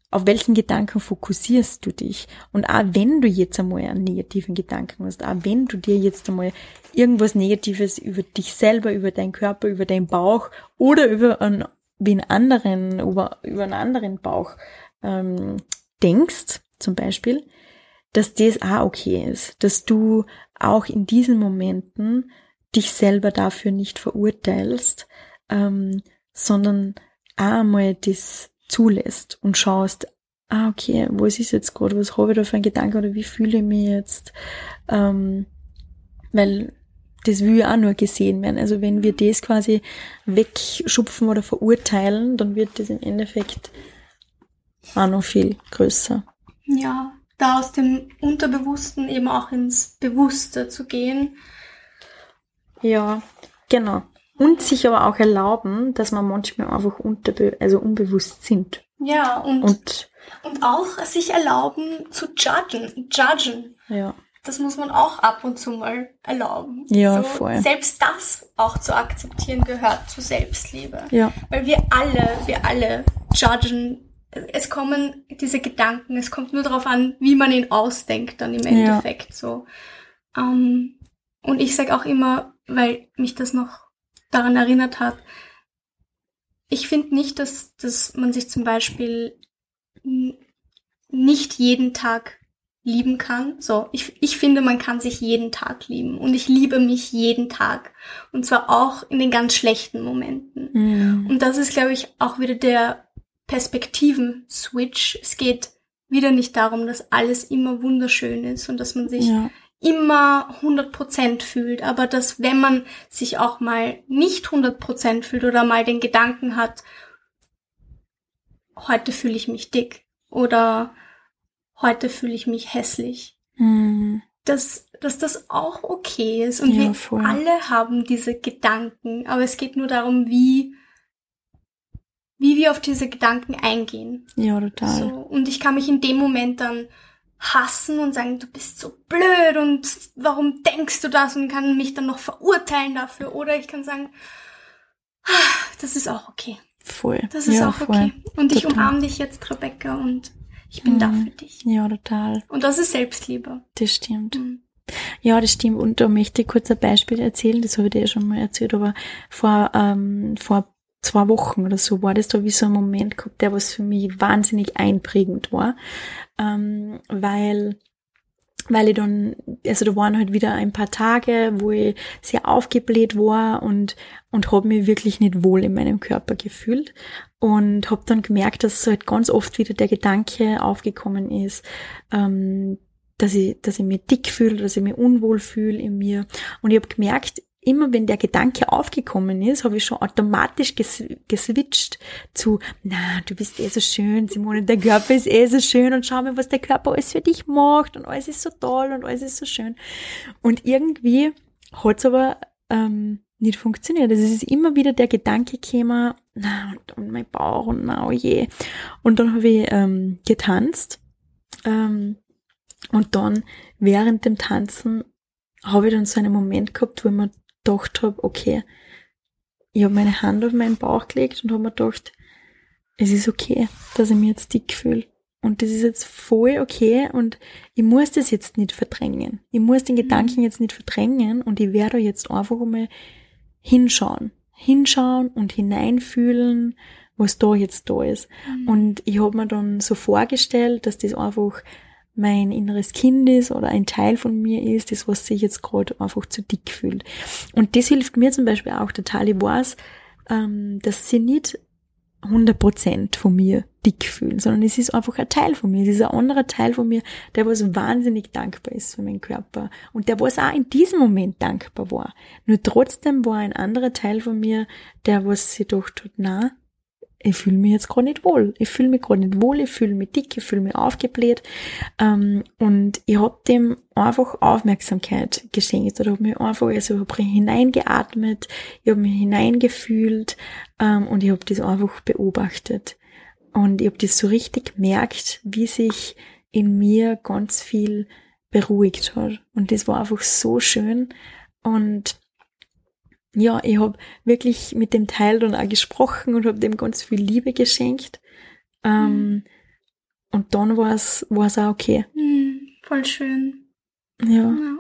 auf welchen Gedanken fokussierst du dich? Und auch wenn du jetzt einmal einen negativen Gedanken hast, auch wenn du dir jetzt einmal irgendwas Negatives über dich selber, über deinen Körper, über deinen Bauch oder über einen, wie einen anderen, über, über einen anderen Bauch ähm, denkst, zum Beispiel, dass das auch okay ist, dass du auch in diesen Momenten dich selber dafür nicht verurteilst, ähm, sondern einmal das zulässt und schaust, ah, okay, was ist jetzt gerade, was habe ich da für einen Gedanken oder wie fühle ich mich jetzt? Ähm, weil das will ja auch nur gesehen werden. Also wenn wir das quasi wegschupfen oder verurteilen, dann wird das im Endeffekt auch noch viel größer. Ja, da aus dem Unterbewussten eben auch ins Bewusste zu gehen. Ja, genau. Und sich aber auch erlauben, dass man manchmal einfach unterbe also unbewusst sind. Ja, und, und, und auch sich erlauben zu judgen. Judgen. Ja. Das muss man auch ab und zu mal erlauben. Ja, so, voll. Selbst das auch zu akzeptieren gehört zu Selbstliebe. Ja. Weil wir alle, wir alle judgen es kommen diese Gedanken, es kommt nur darauf an, wie man ihn ausdenkt dann im Endeffekt ja. so. Ähm, und ich sage auch immer, weil mich das noch daran erinnert hat, ich finde nicht, dass, dass man sich zum Beispiel nicht jeden Tag lieben kann. So, ich, ich finde, man kann sich jeden Tag lieben und ich liebe mich jeden Tag. Und zwar auch in den ganz schlechten Momenten. Mhm. Und das ist, glaube ich, auch wieder der Perspektiven-Switch. Es geht wieder nicht darum, dass alles immer wunderschön ist und dass man sich Ja. immer 100% fühlt, aber dass wenn man sich auch mal nicht 100% fühlt oder mal den Gedanken hat, heute fühle ich mich dick oder heute fühle ich mich hässlich, Mhm. dass, dass das auch okay ist und Ja, wir voll. alle haben diese Gedanken, aber es geht nur darum, wie wie wir auf diese Gedanken eingehen. Ja, total. So, und ich kann mich in dem Moment dann hassen und sagen, du bist so blöd und warum denkst du das und kann mich dann noch verurteilen dafür. Oder ich kann sagen, ah, das ist auch okay. Voll. Das ist ja, auch voll. okay. Und ich Total. umarme dich jetzt, Rebecca, und ich bin da Mhm. für dich. Ja, total. Und das ist Selbstliebe. Das stimmt. Mhm. Ja, das stimmt. Und da möchte ich kurz ein Beispiel erzählen, das habe ich dir ja schon mal erzählt, aber vor, ähm, vor zwei Wochen oder so war das da wie so ein Moment gehabt, der was für mich wahnsinnig einprägend war, ähm, weil weil ich dann, also da waren halt wieder ein paar Tage, wo ich sehr aufgebläht war und, und habe mich wirklich nicht wohl in meinem Körper gefühlt und habe dann gemerkt, dass halt ganz oft wieder der Gedanke aufgekommen ist, ähm, dass ich, dass ich mich dick fühle, dass ich mich unwohl fühle in mir. Und ich habe gemerkt, immer wenn der Gedanke aufgekommen ist, habe ich schon automatisch ges geswitcht zu, na, du bist eh so schön, Simone, der Körper ist eh so schön und schau mal, was der Körper alles für dich macht und alles ist so toll und alles ist so schön. Und irgendwie hat's aber ähm, nicht funktioniert. Also es ist immer wieder der Gedanke gekommen, na, und, und mein Bauch und na, oh je. Und dann habe ich ähm, getanzt ähm, und dann während dem Tanzen habe ich dann so einen Moment gehabt, wo ich mir gedacht habe, okay, ich habe meine Hand auf meinen Bauch gelegt und habe mir gedacht, es ist okay, dass ich mich jetzt dick fühle. Und das ist jetzt voll okay und ich muss das jetzt nicht verdrängen. Ich muss den Gedanken jetzt nicht verdrängen und ich werde jetzt einfach einmal hinschauen. Hinschauen und hineinfühlen, was da jetzt da ist. Mhm. Und ich habe mir dann so vorgestellt, dass das einfach mein inneres Kind ist oder ein Teil von mir ist, das, was sich jetzt gerade einfach zu dick fühlt. Und das hilft mir zum Beispiel auch total. Ich weiß, ähm, dass sie nicht 100% von mir dick fühlen, sondern es ist einfach ein Teil von mir. Es ist ein anderer Teil von mir, der was wahnsinnig dankbar ist für meinen Körper und der was auch in diesem Moment dankbar war. Nur trotzdem war ein anderer Teil von mir, der was sich gedacht hat, na, ich fühle mich jetzt gerade nicht wohl. Ich fühle mich gerade nicht wohl, ich fühle mich dick, ich fühle mich aufgebläht. Ähm, und ich habe dem einfach Aufmerksamkeit geschenkt oder habe mich einfach, also ich hineingeatmet, ich habe mich hineingefühlt ähm, und ich habe das einfach beobachtet. Und ich habe das so richtig gemerkt, wie sich in mir ganz viel beruhigt hat. Und das war einfach so schön. Und ja, ich habe wirklich mit dem Teil dann auch gesprochen und habe dem ganz viel Liebe geschenkt. Ähm, und dann war es auch okay. Mhm. Voll schön. Ja, Ja.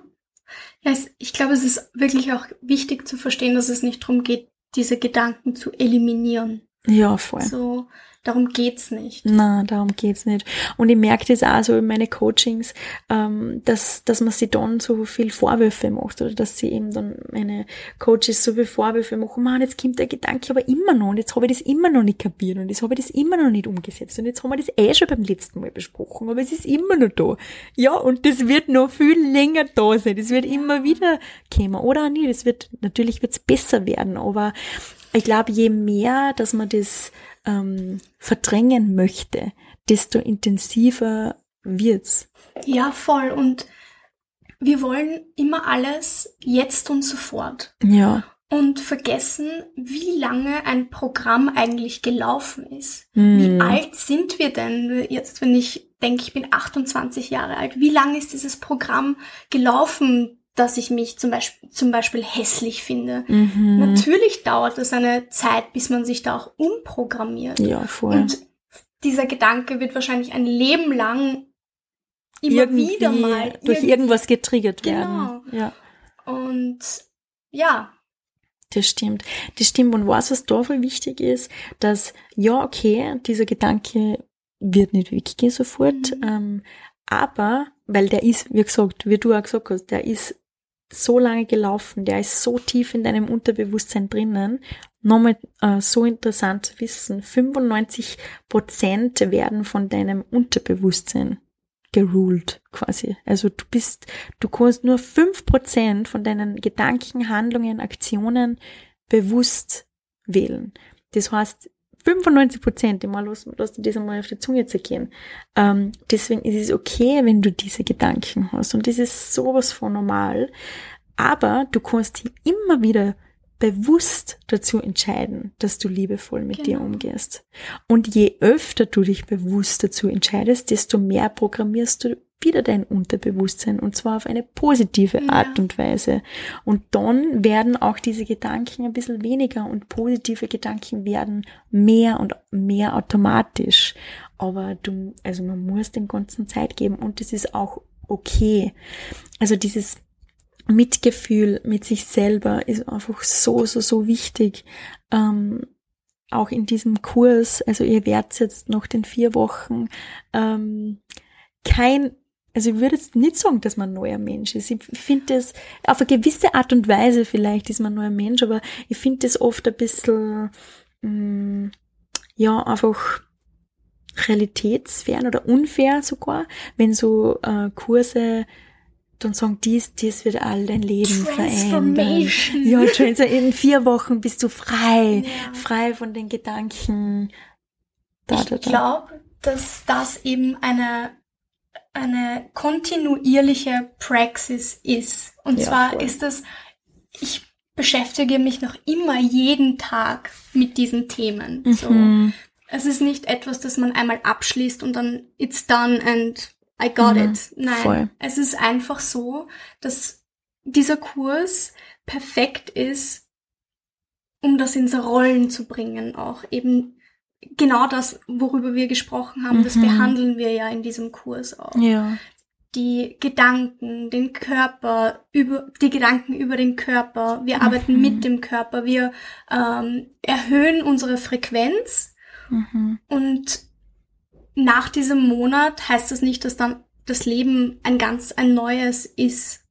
ja es, ich glaube, es ist wirklich auch wichtig zu verstehen, dass es nicht darum geht, diese Gedanken zu eliminieren. ja, voll. So, darum geht's nicht. Na, darum geht's nicht. Und ich merke das auch so in meine Coachings, ähm, dass, dass man sich dann so viel Vorwürfe macht oder dass sie eben dann meine Coaches so viel Vorwürfe machen, man, jetzt kommt der Gedanke aber immer noch und jetzt habe ich das immer noch nicht kapiert und jetzt habe ich das immer noch nicht umgesetzt und jetzt haben wir das eh schon beim letzten Mal besprochen, aber es ist immer noch da. Ja, und das wird noch viel länger da sein. Das wird immer wieder kommen. Oder auch nicht. Das wird, natürlich wird's besser werden, aber ich glaube, je mehr, dass man das ähm, verdrängen möchte, desto intensiver wird's. Ja, voll. Und wir wollen immer alles jetzt und sofort. Ja. Und vergessen, wie lange ein Programm eigentlich gelaufen ist. Hm. Wie alt sind wir denn jetzt, wenn ich denke, ich bin 28 Jahre alt? Wie lange ist dieses Programm gelaufen, dass ich mich zum Beispiel, zum Beispiel hässlich finde? Mhm. Natürlich dauert es eine Zeit, bis man sich da auch umprogrammiert. Ja, voll. Und dieser Gedanke wird wahrscheinlich ein Leben lang immer Irgendwie wieder mal durch irgendwas getriggert Genau. werden. Ja. Und ja, Das stimmt. Das stimmt. Und was, was da voll wichtig ist, dass, ja, okay, dieser Gedanke wird nicht weggehen sofort, Mhm. ähm, aber, weil der ist, wie gesagt, wie du auch gesagt hast, der ist so lange gelaufen, der ist so tief in deinem Unterbewusstsein drinnen. Nochmal äh, so interessant zu wissen, 95 Prozent werden von deinem Unterbewusstsein geruled quasi. Also du bist, du kannst nur fünf Prozent von deinen Gedanken, Handlungen, Aktionen bewusst wählen. Das heißt, 95 Prozent, immer lass, lass dir das einmal auf die Zunge zergehen. Ähm, deswegen ist es okay, wenn du diese Gedanken hast. Und das ist sowas von normal. Aber du kannst dich immer wieder bewusst dazu entscheiden, dass du liebevoll mit genau. dir umgehst. Und je öfter du dich bewusst dazu entscheidest, desto mehr programmierst du wieder dein Unterbewusstsein und zwar auf eine positive ja. Art und Weise. Und dann werden auch diese Gedanken ein bisschen weniger und positive Gedanken werden mehr und mehr automatisch. Aber du, also man muss dem Ganzen Zeit geben und das ist auch okay. Also dieses Mitgefühl mit sich selber ist einfach so, so, so wichtig. Ähm, auch in diesem Kurs, also ihr werdet jetzt noch den vier Wochen ähm, kein also ich würde jetzt nicht sagen, dass man ein neuer Mensch ist. Ich finde das, auf eine gewisse Art und Weise vielleicht ist man ein neuer Mensch, aber ich finde das oft ein bisschen, mh, mm, ja, einfach realitätsfern oder unfair sogar, wenn so äh, Kurse dann sagen, dies, dies wird all dein Leben verändern. Ja, in vier Wochen bist du frei, ja. frei von den Gedanken. Da, ich glaube, dass das eben eine eine kontinuierliche Praxis ist. Und ja, zwar voll. ist das, ich beschäftige mich noch immer jeden Tag mit diesen Themen. Mhm. So. Es ist nicht etwas, das man einmal abschließt und dann it's done and I got mhm. it. Nein, voll. es ist einfach so, dass dieser Kurs perfekt ist, um das ins Rollen zu bringen, auch eben genau das, worüber wir gesprochen haben, mhm. das behandeln wir ja in diesem Kurs auch. Ja. Die Gedanken, den Körper, über die Gedanken über den Körper. Wir arbeiten mhm. mit dem Körper. Wir ähm, erhöhen unsere Frequenz mhm. und nach diesem Monat heißt das nicht, dass dann das Leben ein ganz ein neues ist,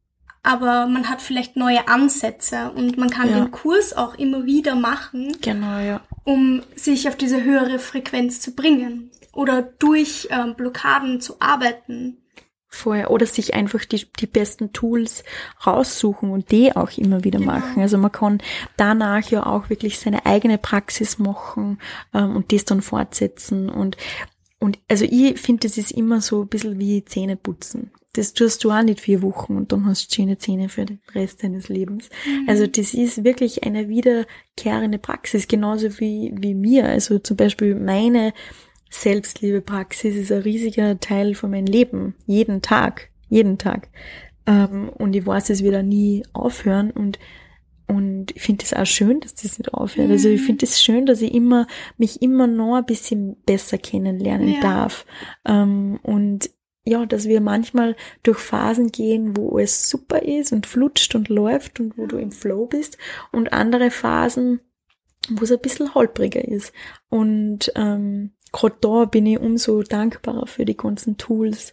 aber man hat vielleicht neue Ansätze und man kann ja. den Kurs auch immer wieder machen. Genau, ja. Um sich auf diese höhere Frequenz zu bringen oder durch ähm, Blockaden zu arbeiten. Vorher oder sich einfach die, die besten Tools raussuchen und die auch immer wieder genau. machen. Also man kann danach ja auch wirklich seine eigene Praxis machen ähm, und das dann fortsetzen und und also ich finde, das ist immer so ein bisschen wie Zähne putzen das tust du auch nicht vier Wochen und dann hast du schöne Zähne für den Rest deines Lebens. Mhm. Also das ist wirklich eine wiederkehrende Praxis, genauso wie, wie mir. Also zum Beispiel meine Selbstliebe-Praxis ist ein riesiger Teil von meinem Leben. Jeden Tag. Jeden Tag. Ähm, und ich weiß, es wieder nie aufhören und und ich finde es auch schön, dass das nicht aufhört. Mhm. Also ich mhm. finde es schön, dass ich immer mich immer noch ein bisschen besser kennenlernen ja. darf. Ähm, und ja, dass wir manchmal durch Phasen gehen, wo es super ist und flutscht und läuft und wo du im Flow bist und andere Phasen, wo es ein bisschen holpriger ist. Und ähm, gerade da bin ich umso dankbarer für die ganzen Tools,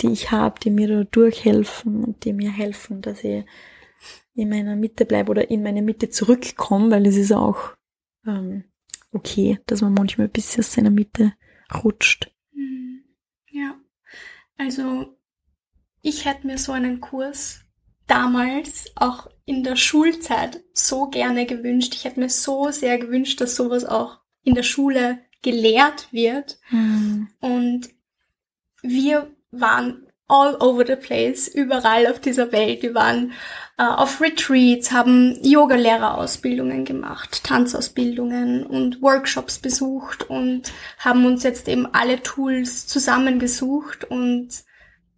die ich habe, die mir da durchhelfen und die mir helfen, dass ich in meiner Mitte bleibe oder in meine Mitte zurückkomme, weil es ist auch ähm, okay, dass man manchmal ein bisschen aus seiner Mitte rutscht. Also ich hätte mir so einen Kurs damals auch in der Schulzeit so gerne gewünscht. Ich hätte mir so sehr gewünscht, dass sowas auch in der Schule gelehrt wird. Mhm. Und wir waren all over the place, überall auf dieser Welt. Wir waren äh, auf Retreats, haben Yoga-Lehrerausbildungen gemacht, Tanzausbildungen und Workshops besucht und haben uns jetzt eben alle Tools zusammengesucht und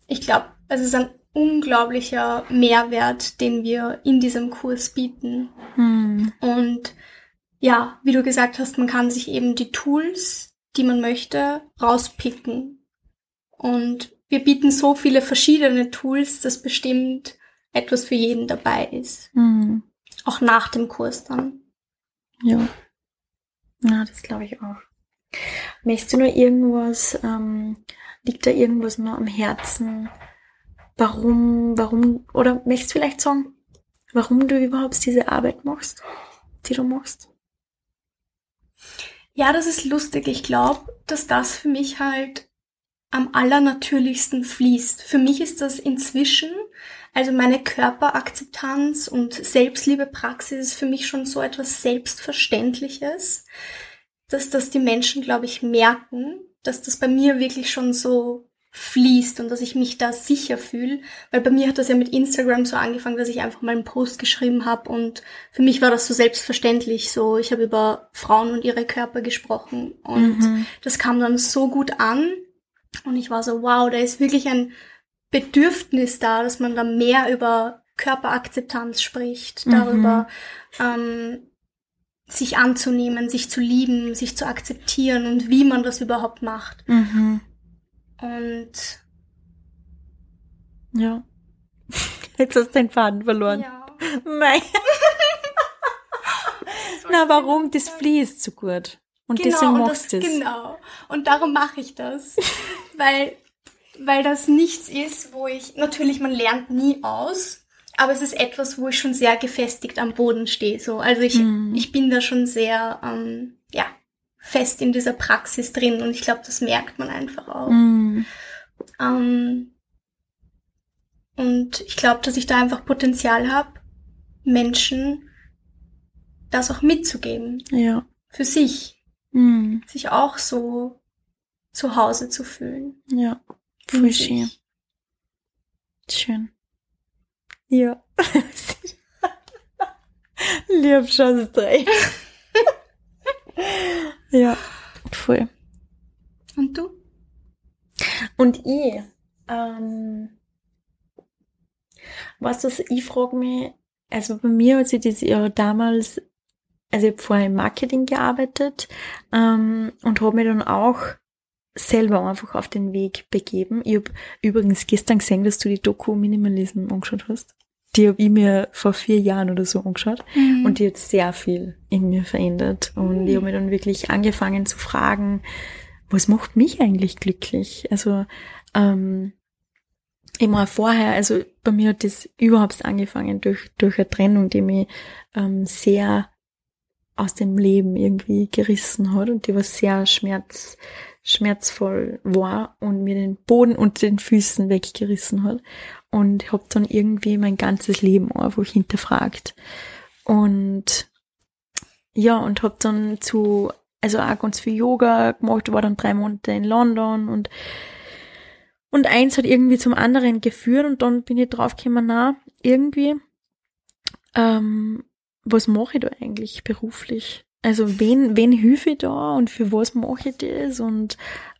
ich glaube, es ist ein unglaublicher Mehrwert, den wir in diesem Kurs bieten. Hm. Und ja, wie du gesagt hast, man kann sich eben die Tools, die man möchte, rauspicken. Und wir bieten so viele verschiedene Tools, dass bestimmt etwas für jeden dabei ist. Mhm. Auch nach dem Kurs dann. Ja. Ja, das glaube ich auch. Möchtest du nur irgendwas, ähm, liegt da irgendwas nur am Herzen? Warum, warum, oder möchtest du vielleicht sagen, warum du überhaupt diese Arbeit machst, die du machst? Ja, das ist lustig. Ich glaube, dass das für mich halt am allernatürlichsten fließt. Für mich ist das inzwischen, also meine Körperakzeptanz und Selbstliebepraxis ist für mich schon so etwas Selbstverständliches, dass das die Menschen, glaube ich, merken, dass das bei mir wirklich schon so fließt und dass ich mich da sicher fühle. Weil bei mir hat das ja mit Instagram so angefangen, dass ich einfach mal einen Post geschrieben habe und für mich war das so selbstverständlich. So, ich habe über Frauen und ihre Körper gesprochen und mhm. das kam dann so gut an und ich war so, wow, da ist wirklich ein Bedürfnis da, dass man da mehr über Körperakzeptanz spricht, mhm. darüber ähm, sich anzunehmen, sich zu lieben, sich zu akzeptieren und wie man das überhaupt macht. Mhm. Und ja. Jetzt hast du den Faden verloren. Ja. Nein. Na, warum? Das fließt so gut. Und genau, deswegen machst du es. Genau. Und darum mache ich das. weil, weil das nichts ist, wo ich, natürlich, man lernt nie aus, aber es ist etwas, wo ich schon sehr gefestigt am Boden stehe. So. Also ich, mm. ich bin da schon sehr, ähm, ja, fest in dieser Praxis drin und ich glaube, das merkt man einfach auch. Mm. Ähm, und ich glaube, dass ich da einfach Potenzial habe, Menschen das auch mitzugeben. Ja. Für sich. Mm. Sich auch so zu Hause zu fühlen. Ja. Voll schön. Schön. Ja. Lieb schon drei. Ja, voll. Und du? Und ich, ähm, was das, ich frage mich, also bei mir hat sich das ja damals, also ich habe vorher im Marketing gearbeitet ähm, und habe mich dann auch selber einfach auf den Weg begeben. Ich habe übrigens gestern gesehen, dass du die Doku Minimalism angeschaut hast die habe ich mir vor vier Jahren oder so angeschaut mhm. und die hat sehr viel in mir verändert. Und mhm. ich habe mir dann wirklich angefangen zu fragen, was macht mich eigentlich glücklich? Also ähm, immer vorher, also bei mir hat das überhaupt angefangen durch, durch eine Trennung, die mich ähm, sehr aus dem Leben irgendwie gerissen hat und die war sehr schmerz, schmerzvoll war und mir den Boden unter den Füßen weggerissen hat und habe dann irgendwie mein ganzes Leben einfach hinterfragt. Und ja, und habe dann zu, also auch ganz viel Yoga gemacht, war dann drei Monate in London und und eins hat irgendwie zum anderen geführt und dann bin ich draufgekommen, na, irgendwie, ähm, was mache ich da eigentlich beruflich? Also wen, wen hilfe ich da und für was mache ich das? Und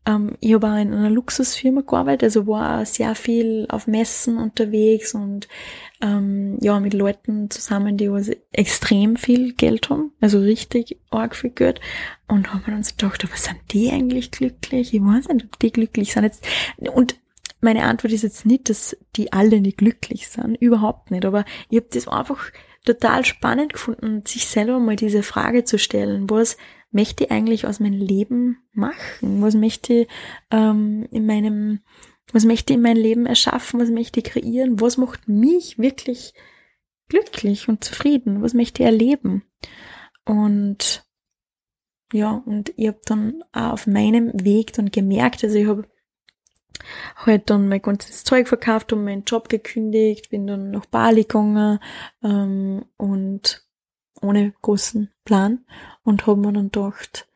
ähm, ich habe auch in einer Luxusfirma gearbeitet, also war sehr viel auf Messen unterwegs und ähm, ja, mit Leuten zusammen, die also extrem viel Geld haben, also richtig arg viel Geld. Und haben wir dann so gedacht, was sind die eigentlich glücklich? Ich weiß nicht, ob die glücklich sind jetzt. Und meine Antwort ist jetzt nicht, dass die alle nicht glücklich sind, überhaupt nicht. Aber ich habe das einfach total spannend gefunden, sich selber mal diese Frage zu stellen, was möchte ich eigentlich aus meinem Leben machen? Was möchte ich ähm, in meinem, was möchte ich in meinem Leben erschaffen? Was möchte ich kreieren? Was macht mich wirklich glücklich und zufrieden? Was möchte ich erleben? Und ja, und ich habe dann auch auf meinem Weg dann gemerkt, also ich habe halt dann mein ganzes Zeug verkauft und meinen Job gekündigt, bin dann nach Bali gegangen ähm, und ohne großen Plan und habe mir dann gedacht,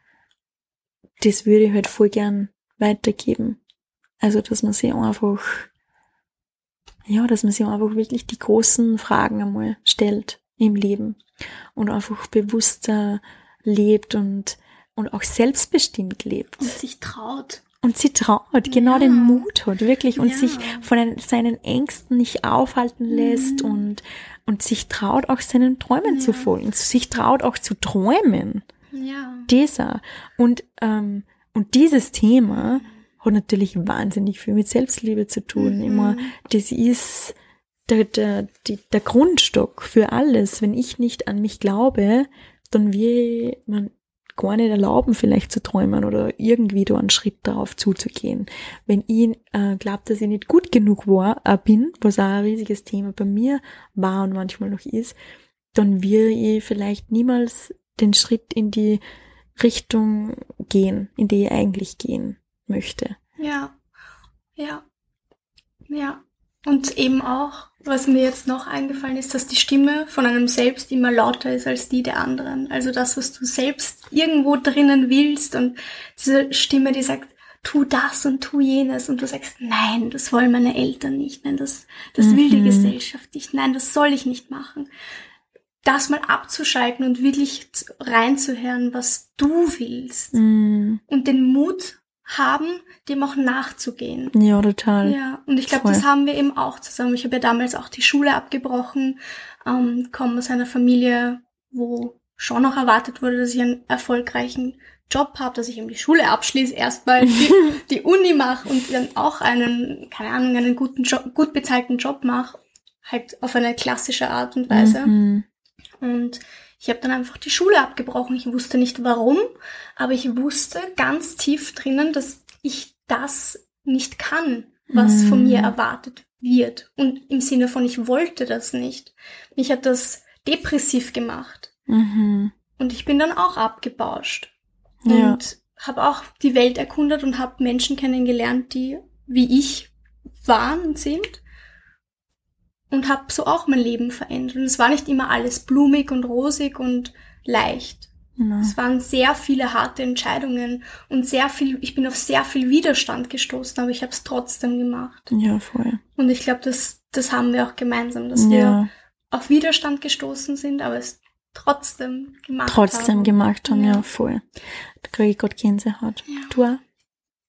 das würde ich halt voll gern weitergeben. Also, dass man sich einfach, ja, dass man sich einfach wirklich die großen Fragen einmal stellt im Leben und einfach bewusster lebt und, und auch selbstbestimmt lebt. Und sich traut. Und sie traut, genau ja. den Mut hat, wirklich, und ja. sich von den, seinen Ängsten nicht aufhalten lässt mhm. und, und sich traut, auch seinen Träumen ja. zu folgen, sich traut auch zu träumen. Ja. Dieser. Und, ähm, und dieses Thema hat natürlich wahnsinnig viel mit Selbstliebe zu tun. Mhm. Immer, das ist der, der, der Grundstock für alles. Wenn ich nicht an mich glaube, dann wie man gar nicht erlauben, vielleicht zu träumen oder irgendwie da einen Schritt darauf zuzugehen. Wenn ich äh, glaube, dass ich nicht gut genug war, äh, bin, was auch ein riesiges Thema bei mir war und manchmal noch ist, dann will ich vielleicht niemals den Schritt in die Richtung gehen, in die ich eigentlich gehen möchte. Ja, ja, ja. Und eben auch, was mir jetzt noch eingefallen ist, dass die Stimme von einem selbst immer lauter ist als die der anderen. Also das, was du selbst irgendwo drinnen willst und diese Stimme, die sagt, tu das und tu jenes und du sagst, nein, das wollen meine Eltern nicht, nein, das, das mhm. will die mhm. Gesellschaft nicht, nein, das soll ich nicht machen. Das mal abzuschalten und wirklich reinzuhören, was du willst. Mhm. Und den Mut haben, dem auch nachzugehen. Ja, total. Ja, und ich glaube, das haben wir eben auch zusammen. Ich habe ja damals auch die Schule abgebrochen, ähm, komme aus einer Familie, wo schon noch erwartet wurde, dass ich einen erfolgreichen Job habe, dass ich eben die Schule abschließe, erstmal die, die Uni mache und dann auch einen, keine Ahnung, einen guten Job, gut bezahlten Job mache, halt auf eine klassische Art und Weise. Mhm. Und ich habe dann einfach die Schule abgebrochen. Ich wusste nicht warum, aber ich wusste ganz tief drinnen, dass ich das nicht kann, was mhm. von mir erwartet wird. Und im Sinne von, ich wollte das nicht. Mich hat das depressiv gemacht. Mhm. Und ich bin dann auch abgebauscht. Ja. Und habe auch die Welt erkundet und habe Menschen kennengelernt, die wie ich waren und sind und habe so auch mein Leben verändert. Und es war nicht immer alles blumig und rosig und leicht. Ja. Es waren sehr viele harte Entscheidungen und sehr viel, ich bin auf sehr viel Widerstand gestoßen, aber ich habe es trotzdem gemacht. Ja, voll. Und ich glaube, das, das haben wir auch gemeinsam, dass ja. wir auf Widerstand gestoßen sind, aber es trotzdem gemacht trotzdem haben. Trotzdem gemacht haben, ja, ja voll. Da kriege ich gerade Gänsehaut. Ja. Du auch?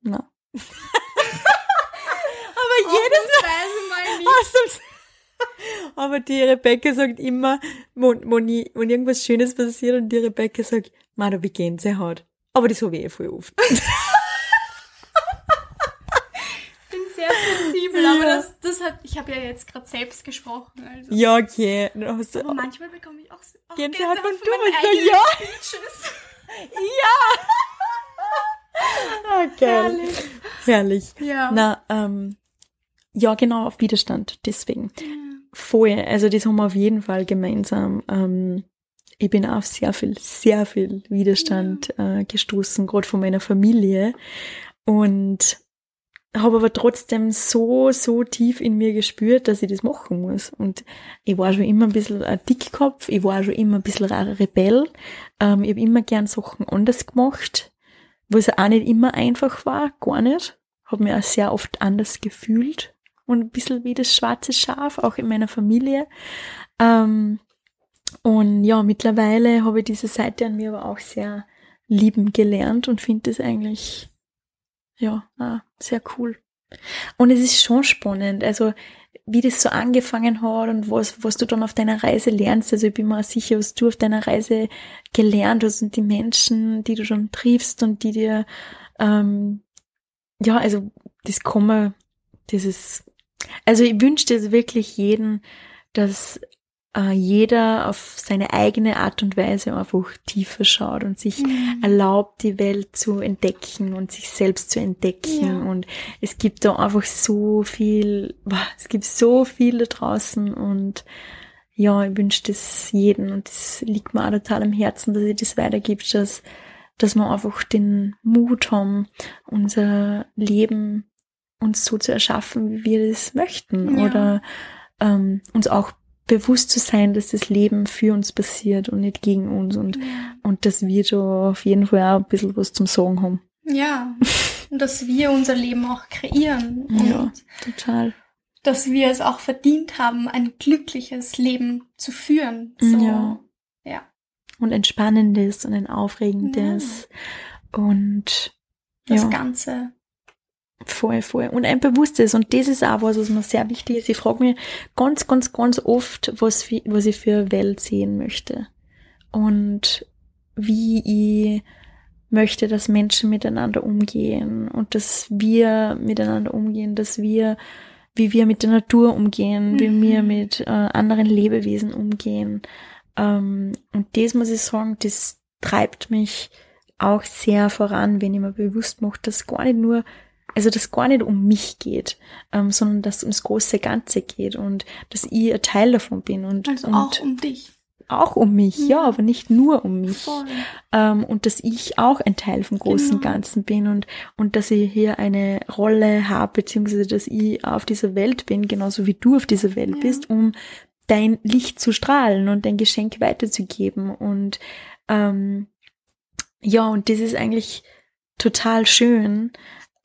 No. aber jedes Mal. Mal aber die Rebecca sagt immer, wenn, wenn, ich, wenn irgendwas Schönes passiert und die Rebecca sagt, Ma, da wie Gänsehaut. Aber das habe ich eh voll oft. ich bin sehr sensibel, ja. aber das, das hat, ich habe ja jetzt gerade selbst gesprochen. Also. Ja, okay. aber manchmal bekomme ich auch, auch Gänsehaut, von du bist ja. Speeches. ja. Okay. Herrlich. Herrlich. Ja. Na, ähm, ja, genau, auf Widerstand, deswegen. Ja. Voll, also das haben wir auf jeden Fall gemeinsam. Ähm, ich bin auf sehr viel, sehr viel Widerstand äh, gestoßen, gerade von meiner Familie. Und habe aber trotzdem so, so tief in mir gespürt, dass ich das machen muss. Und ich war schon immer ein bisschen ein Dickkopf, ich war schon immer ein bisschen ein Rebell. Ähm, ich habe immer gern Sachen anders gemacht, was auch nicht immer einfach war, gar nicht. Habe mir auch sehr oft anders gefühlt und ein bisschen wie das schwarze Schaf, auch in meiner Familie. Ähm, und ja, mittlerweile habe ich diese Seite an mir aber auch sehr lieben gelernt und finde das eigentlich, ja, ah, sehr cool. Und es ist schon spannend, also wie das so angefangen hat und was, was du dann auf deiner Reise lernst. Also ich bin mir sicher, was du auf deiner Reise gelernt hast und die Menschen, die du dann triffst und die dir, ähm, ja, also das Komma, dieses also ich wünschte es wirklich jeden, dass äh, jeder auf seine eigene Art und Weise einfach tiefer schaut und sich mhm. erlaubt, die Welt zu entdecken und sich selbst zu entdecken. Ja. Und es gibt da einfach so viel, es gibt so viel da draußen und ja, ich wünsche das jeden und es liegt mir auch total am Herzen, dass ich das weitergibt, dass, dass wir einfach den Mut haben, unser Leben uns so zu erschaffen, wie wir das möchten. Ja. Oder ähm, uns auch bewusst zu sein, dass das Leben für uns passiert und nicht gegen uns und, ja. und dass wir da auf jeden Fall auch ein bisschen was zum Sagen haben. Ja, und dass wir unser Leben auch kreieren. ja, total. Dass wir es auch verdient haben, ein glückliches Leben zu führen. So, ja. ja. Und ein spannendes und ein aufregendes. Ja. Und das ja. Ganze Voll, voll. Und ein Bewusstes. Und das ist auch was, was mir sehr wichtig ist. Ich frage mich ganz, ganz, ganz oft, was, was ich für eine Welt sehen möchte. Und wie ich möchte, dass Menschen miteinander umgehen und dass wir miteinander umgehen, dass wir, wie wir mit der Natur umgehen, mhm. wie wir mit äh, anderen Lebewesen umgehen. Ähm, und das muss ich sagen, das treibt mich auch sehr voran, wenn ich mir bewusst mache, dass gar nicht nur, also dass gar nicht um mich geht, ähm, sondern dass ums große Ganze geht und dass ich ein Teil davon bin und, Also und auch um dich. auch um mich, ja, Ja. aber nicht nur um mich. Ähm, und dass ich auch ein Teil vom großen Genau. Ganzen bin und, und dass ich hier eine Rolle habe, beziehungsweise dass ich auf dieser Welt bin, genauso wie du auf dieser Welt Ja. bist, um dein Licht zu strahlen und dein Geschenk weiterzugeben. Und ähm, ja, und das ist eigentlich total schön,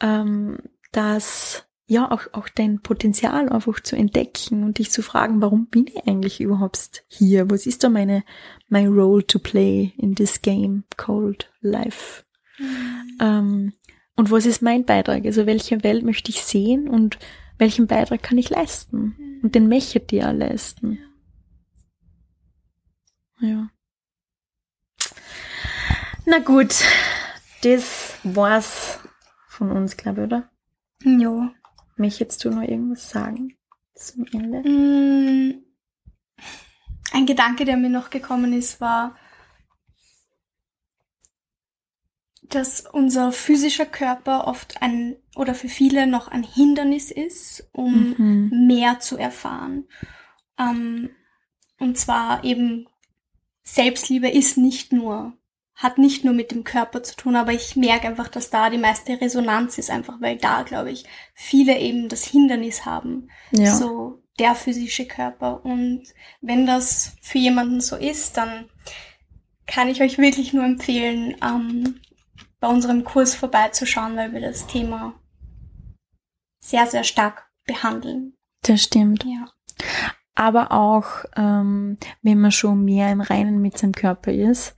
ähm, dass ja auch, auch dein Potenzial einfach zu entdecken und dich zu fragen, warum bin ich eigentlich überhaupt hier? Was ist da meine my role to play in this game called life? Mhm. Ähm, und was ist mein Beitrag? Also welche Welt möchte ich sehen und welchen Beitrag kann ich leisten? Und den möchtet ihr leisten. Ja. Na gut, das war's von uns, glaube ich, oder? Ja. Möchtest du noch irgendwas sagen zum Ende? Mm, Ein Gedanke, der mir noch gekommen ist, war, dass unser physischer Körper oft ein oder für viele noch ein Hindernis ist, um Mhm. mehr zu erfahren. Ähm, und zwar eben Selbstliebe ist nicht nur, hat nicht nur mit dem Körper zu tun, aber ich merke einfach, dass da die meiste Resonanz ist, einfach weil da, glaube ich, viele eben das Hindernis haben Ja. so der physische Körper. Und wenn das für jemanden so ist, dann kann ich euch wirklich nur empfehlen, ähm, bei unserem Kurs vorbeizuschauen, weil wir das Thema sehr, sehr stark behandeln. Das stimmt. Ja. Aber auch, ähm, wenn man schon mehr im Reinen mit seinem Körper ist,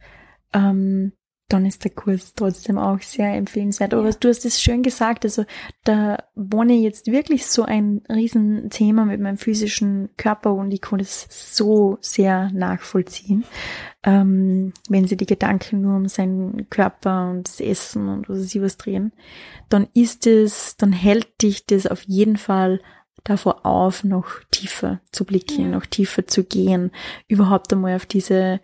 ähm, dann ist der Kurs trotzdem auch sehr empfehlenswert. Aber Ja. du hast es schön gesagt, also da wohne ich jetzt wirklich so ein Riesenthema mit meinem physischen Körper und ich kann das so sehr nachvollziehen. Ähm, wenn sie die Gedanken nur um seinen Körper und das Essen und was ich was drehen, dann ist es, dann hält dich das auf jeden Fall davor auf, noch tiefer zu blicken, Ja. noch tiefer zu gehen, überhaupt einmal auf diese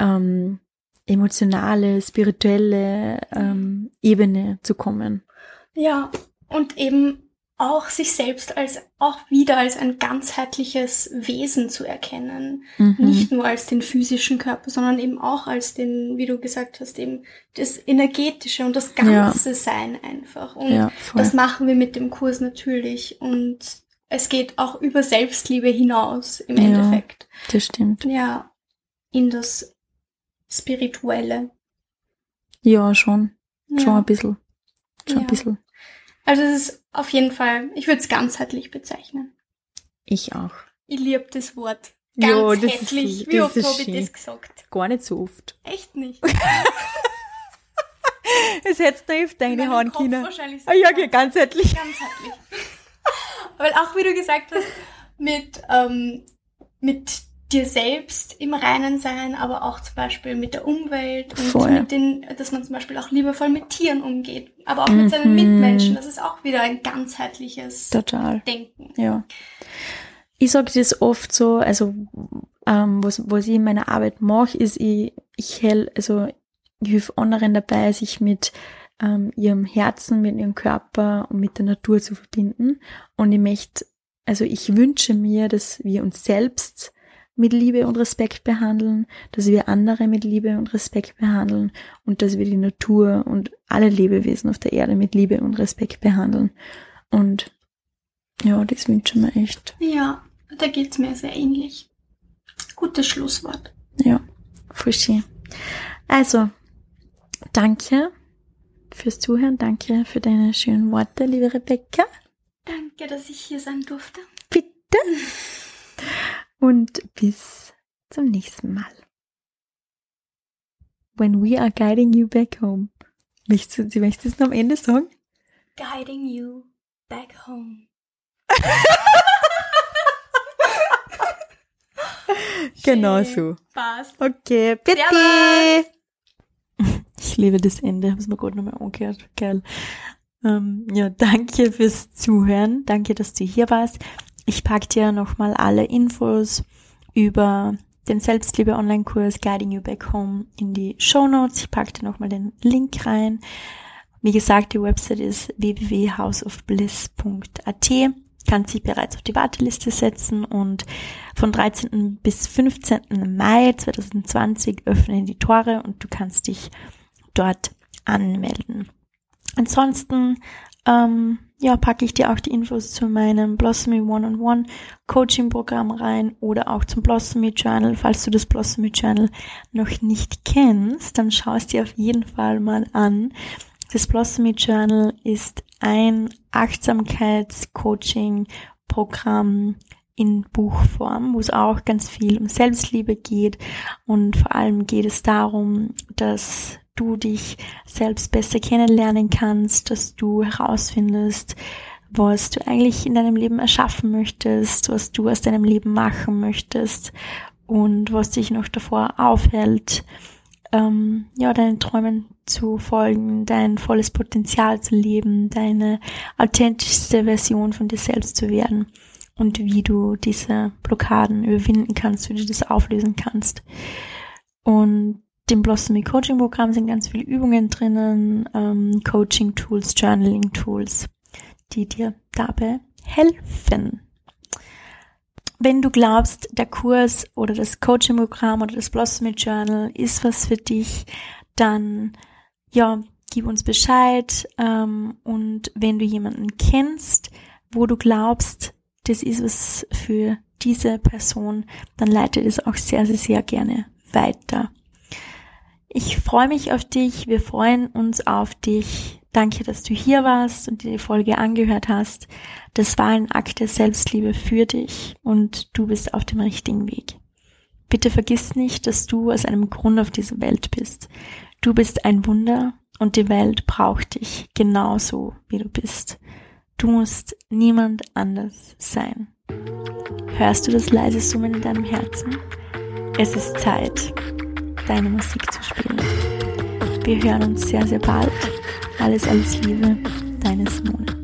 ähm, emotionale, spirituelle ähm, Ebene zu kommen. Ja, und eben auch sich selbst als, auch wieder als ein ganzheitliches Wesen zu erkennen. Mhm. Nicht nur als den physischen Körper, sondern eben auch als den, wie du gesagt hast, eben das energetische und das Ja. ganze Sein einfach. Und ja, das machen wir mit dem Kurs natürlich. Und es geht auch über Selbstliebe hinaus im Ja. Endeffekt. das stimmt. Ja, in das Spirituelle. Ja, schon. Schon Ja. ein bisschen. Schon ein Ja. bisschen. Also es ist auf jeden Fall, ich würde es ganzheitlich bezeichnen. Ich auch. Ich liebe das Wort. Ja, Ganz das ist- hässlich. das Wie oft habe ich das gesagt? Gar nicht so oft. Echt nicht. Es hättest du auf deine Kopf können. Ah ja, ganz- ganzheitlich. ganzheitlich. Weil auch wie du gesagt hast, mit, ähm, mit dir selbst im Reinen sein, aber auch zum Beispiel mit der Umwelt und Voll. mit den, dass man zum Beispiel auch liebevoll mit Tieren umgeht, aber auch mit seinen Mhm. Mitmenschen. Das ist auch wieder ein ganzheitliches Total. Denken. Ja. Ich sage das oft so, also ähm, was, was ich in meiner Arbeit mache, ist, ich, ich hell, also ich helfe anderen dabei, sich mit ähm, ihrem Herzen, mit ihrem Körper und mit der Natur zu verbinden. Und ich möchte, also ich wünsche mir, dass wir uns selbst mit Liebe und Respekt behandeln, dass wir andere mit Liebe und Respekt behandeln und dass wir die Natur und alle Lebewesen auf der Erde mit Liebe und Respekt behandeln. Und ja, das wünsche ich mir echt. Ja, da geht's mir sehr ähnlich. Gutes Schlusswort. Ja, voll schön. Also, danke fürs Zuhören, danke für deine schönen Worte, liebe Rebecca. Danke, dass ich hier sein durfte. Bitte. Und bis zum nächsten Mal. When we are guiding you back home. Möchtest du, Sie möchtest du es noch am Ende sagen? Guiding you back home. Genau so. Passt. Okay, bitte. Servus. Ich liebe das Ende, habe es mir gerade nochmal angehört. Geil. Ähm, ja, danke fürs Zuhören. Danke, dass du hier warst. Ich packe dir nochmal alle Infos über den Selbstliebe-Online-Kurs Guiding You Back Home in die Show Notes. Ich packe dir nochmal den Link rein. Wie gesagt, die Website ist www.houseofbliss.at. Kannst dich bereits auf die Warteliste setzen und von 13. bis 15. Mai 2020 öffnen die Tore und du kannst dich dort anmelden. Ansonsten ähm, ja, packe ich dir auch die Infos zu meinem Blossomy One-on-One Coaching Programm rein oder auch zum Blossomy Journal. Falls du das Blossomy Journal noch nicht kennst, dann schau es dir auf jeden Fall mal an. Das Blossomy Journal ist ein Achtsamkeits-Coaching-Programm in Buchform, wo es auch ganz viel um Selbstliebe geht und vor allem geht es darum, dass du dich selbst besser kennenlernen kannst, dass du herausfindest, was du eigentlich in deinem Leben erschaffen möchtest, was du aus deinem Leben machen möchtest und was dich noch davor aufhält, ähm, ja, deinen Träumen zu folgen, dein volles Potenzial zu leben, deine authentischste Version von dir selbst zu werden und wie du diese Blockaden überwinden kannst, wie du das auflösen kannst. Und dem Blossomy Coaching Programm sind ganz viele Übungen drinnen, ähm, Coaching Tools, Journaling Tools, die dir dabei helfen. Wenn du glaubst, der Kurs oder das Coaching Programm oder das Blossomy Journal ist was für dich, dann ja, gib uns Bescheid. Ähm, und wenn du jemanden kennst, wo du glaubst, das ist was für diese Person, dann leite das auch sehr, sehr, sehr gerne weiter. Ich freue mich auf dich. Wir freuen uns auf dich. Danke, dass du hier warst und dir die Folge angehört hast. Das war ein Akt der Selbstliebe für dich und du bist auf dem richtigen Weg. Bitte vergiss nicht, dass du aus einem Grund auf dieser Welt bist. Du bist ein Wunder und die Welt braucht dich genauso, wie du bist. Du musst niemand anders sein. Hörst du das leise Summen in deinem Herzen? Es ist Zeit deine Musik zu spielen. Wir hören uns sehr, sehr bald. Alles, alles Liebe, deine Simone.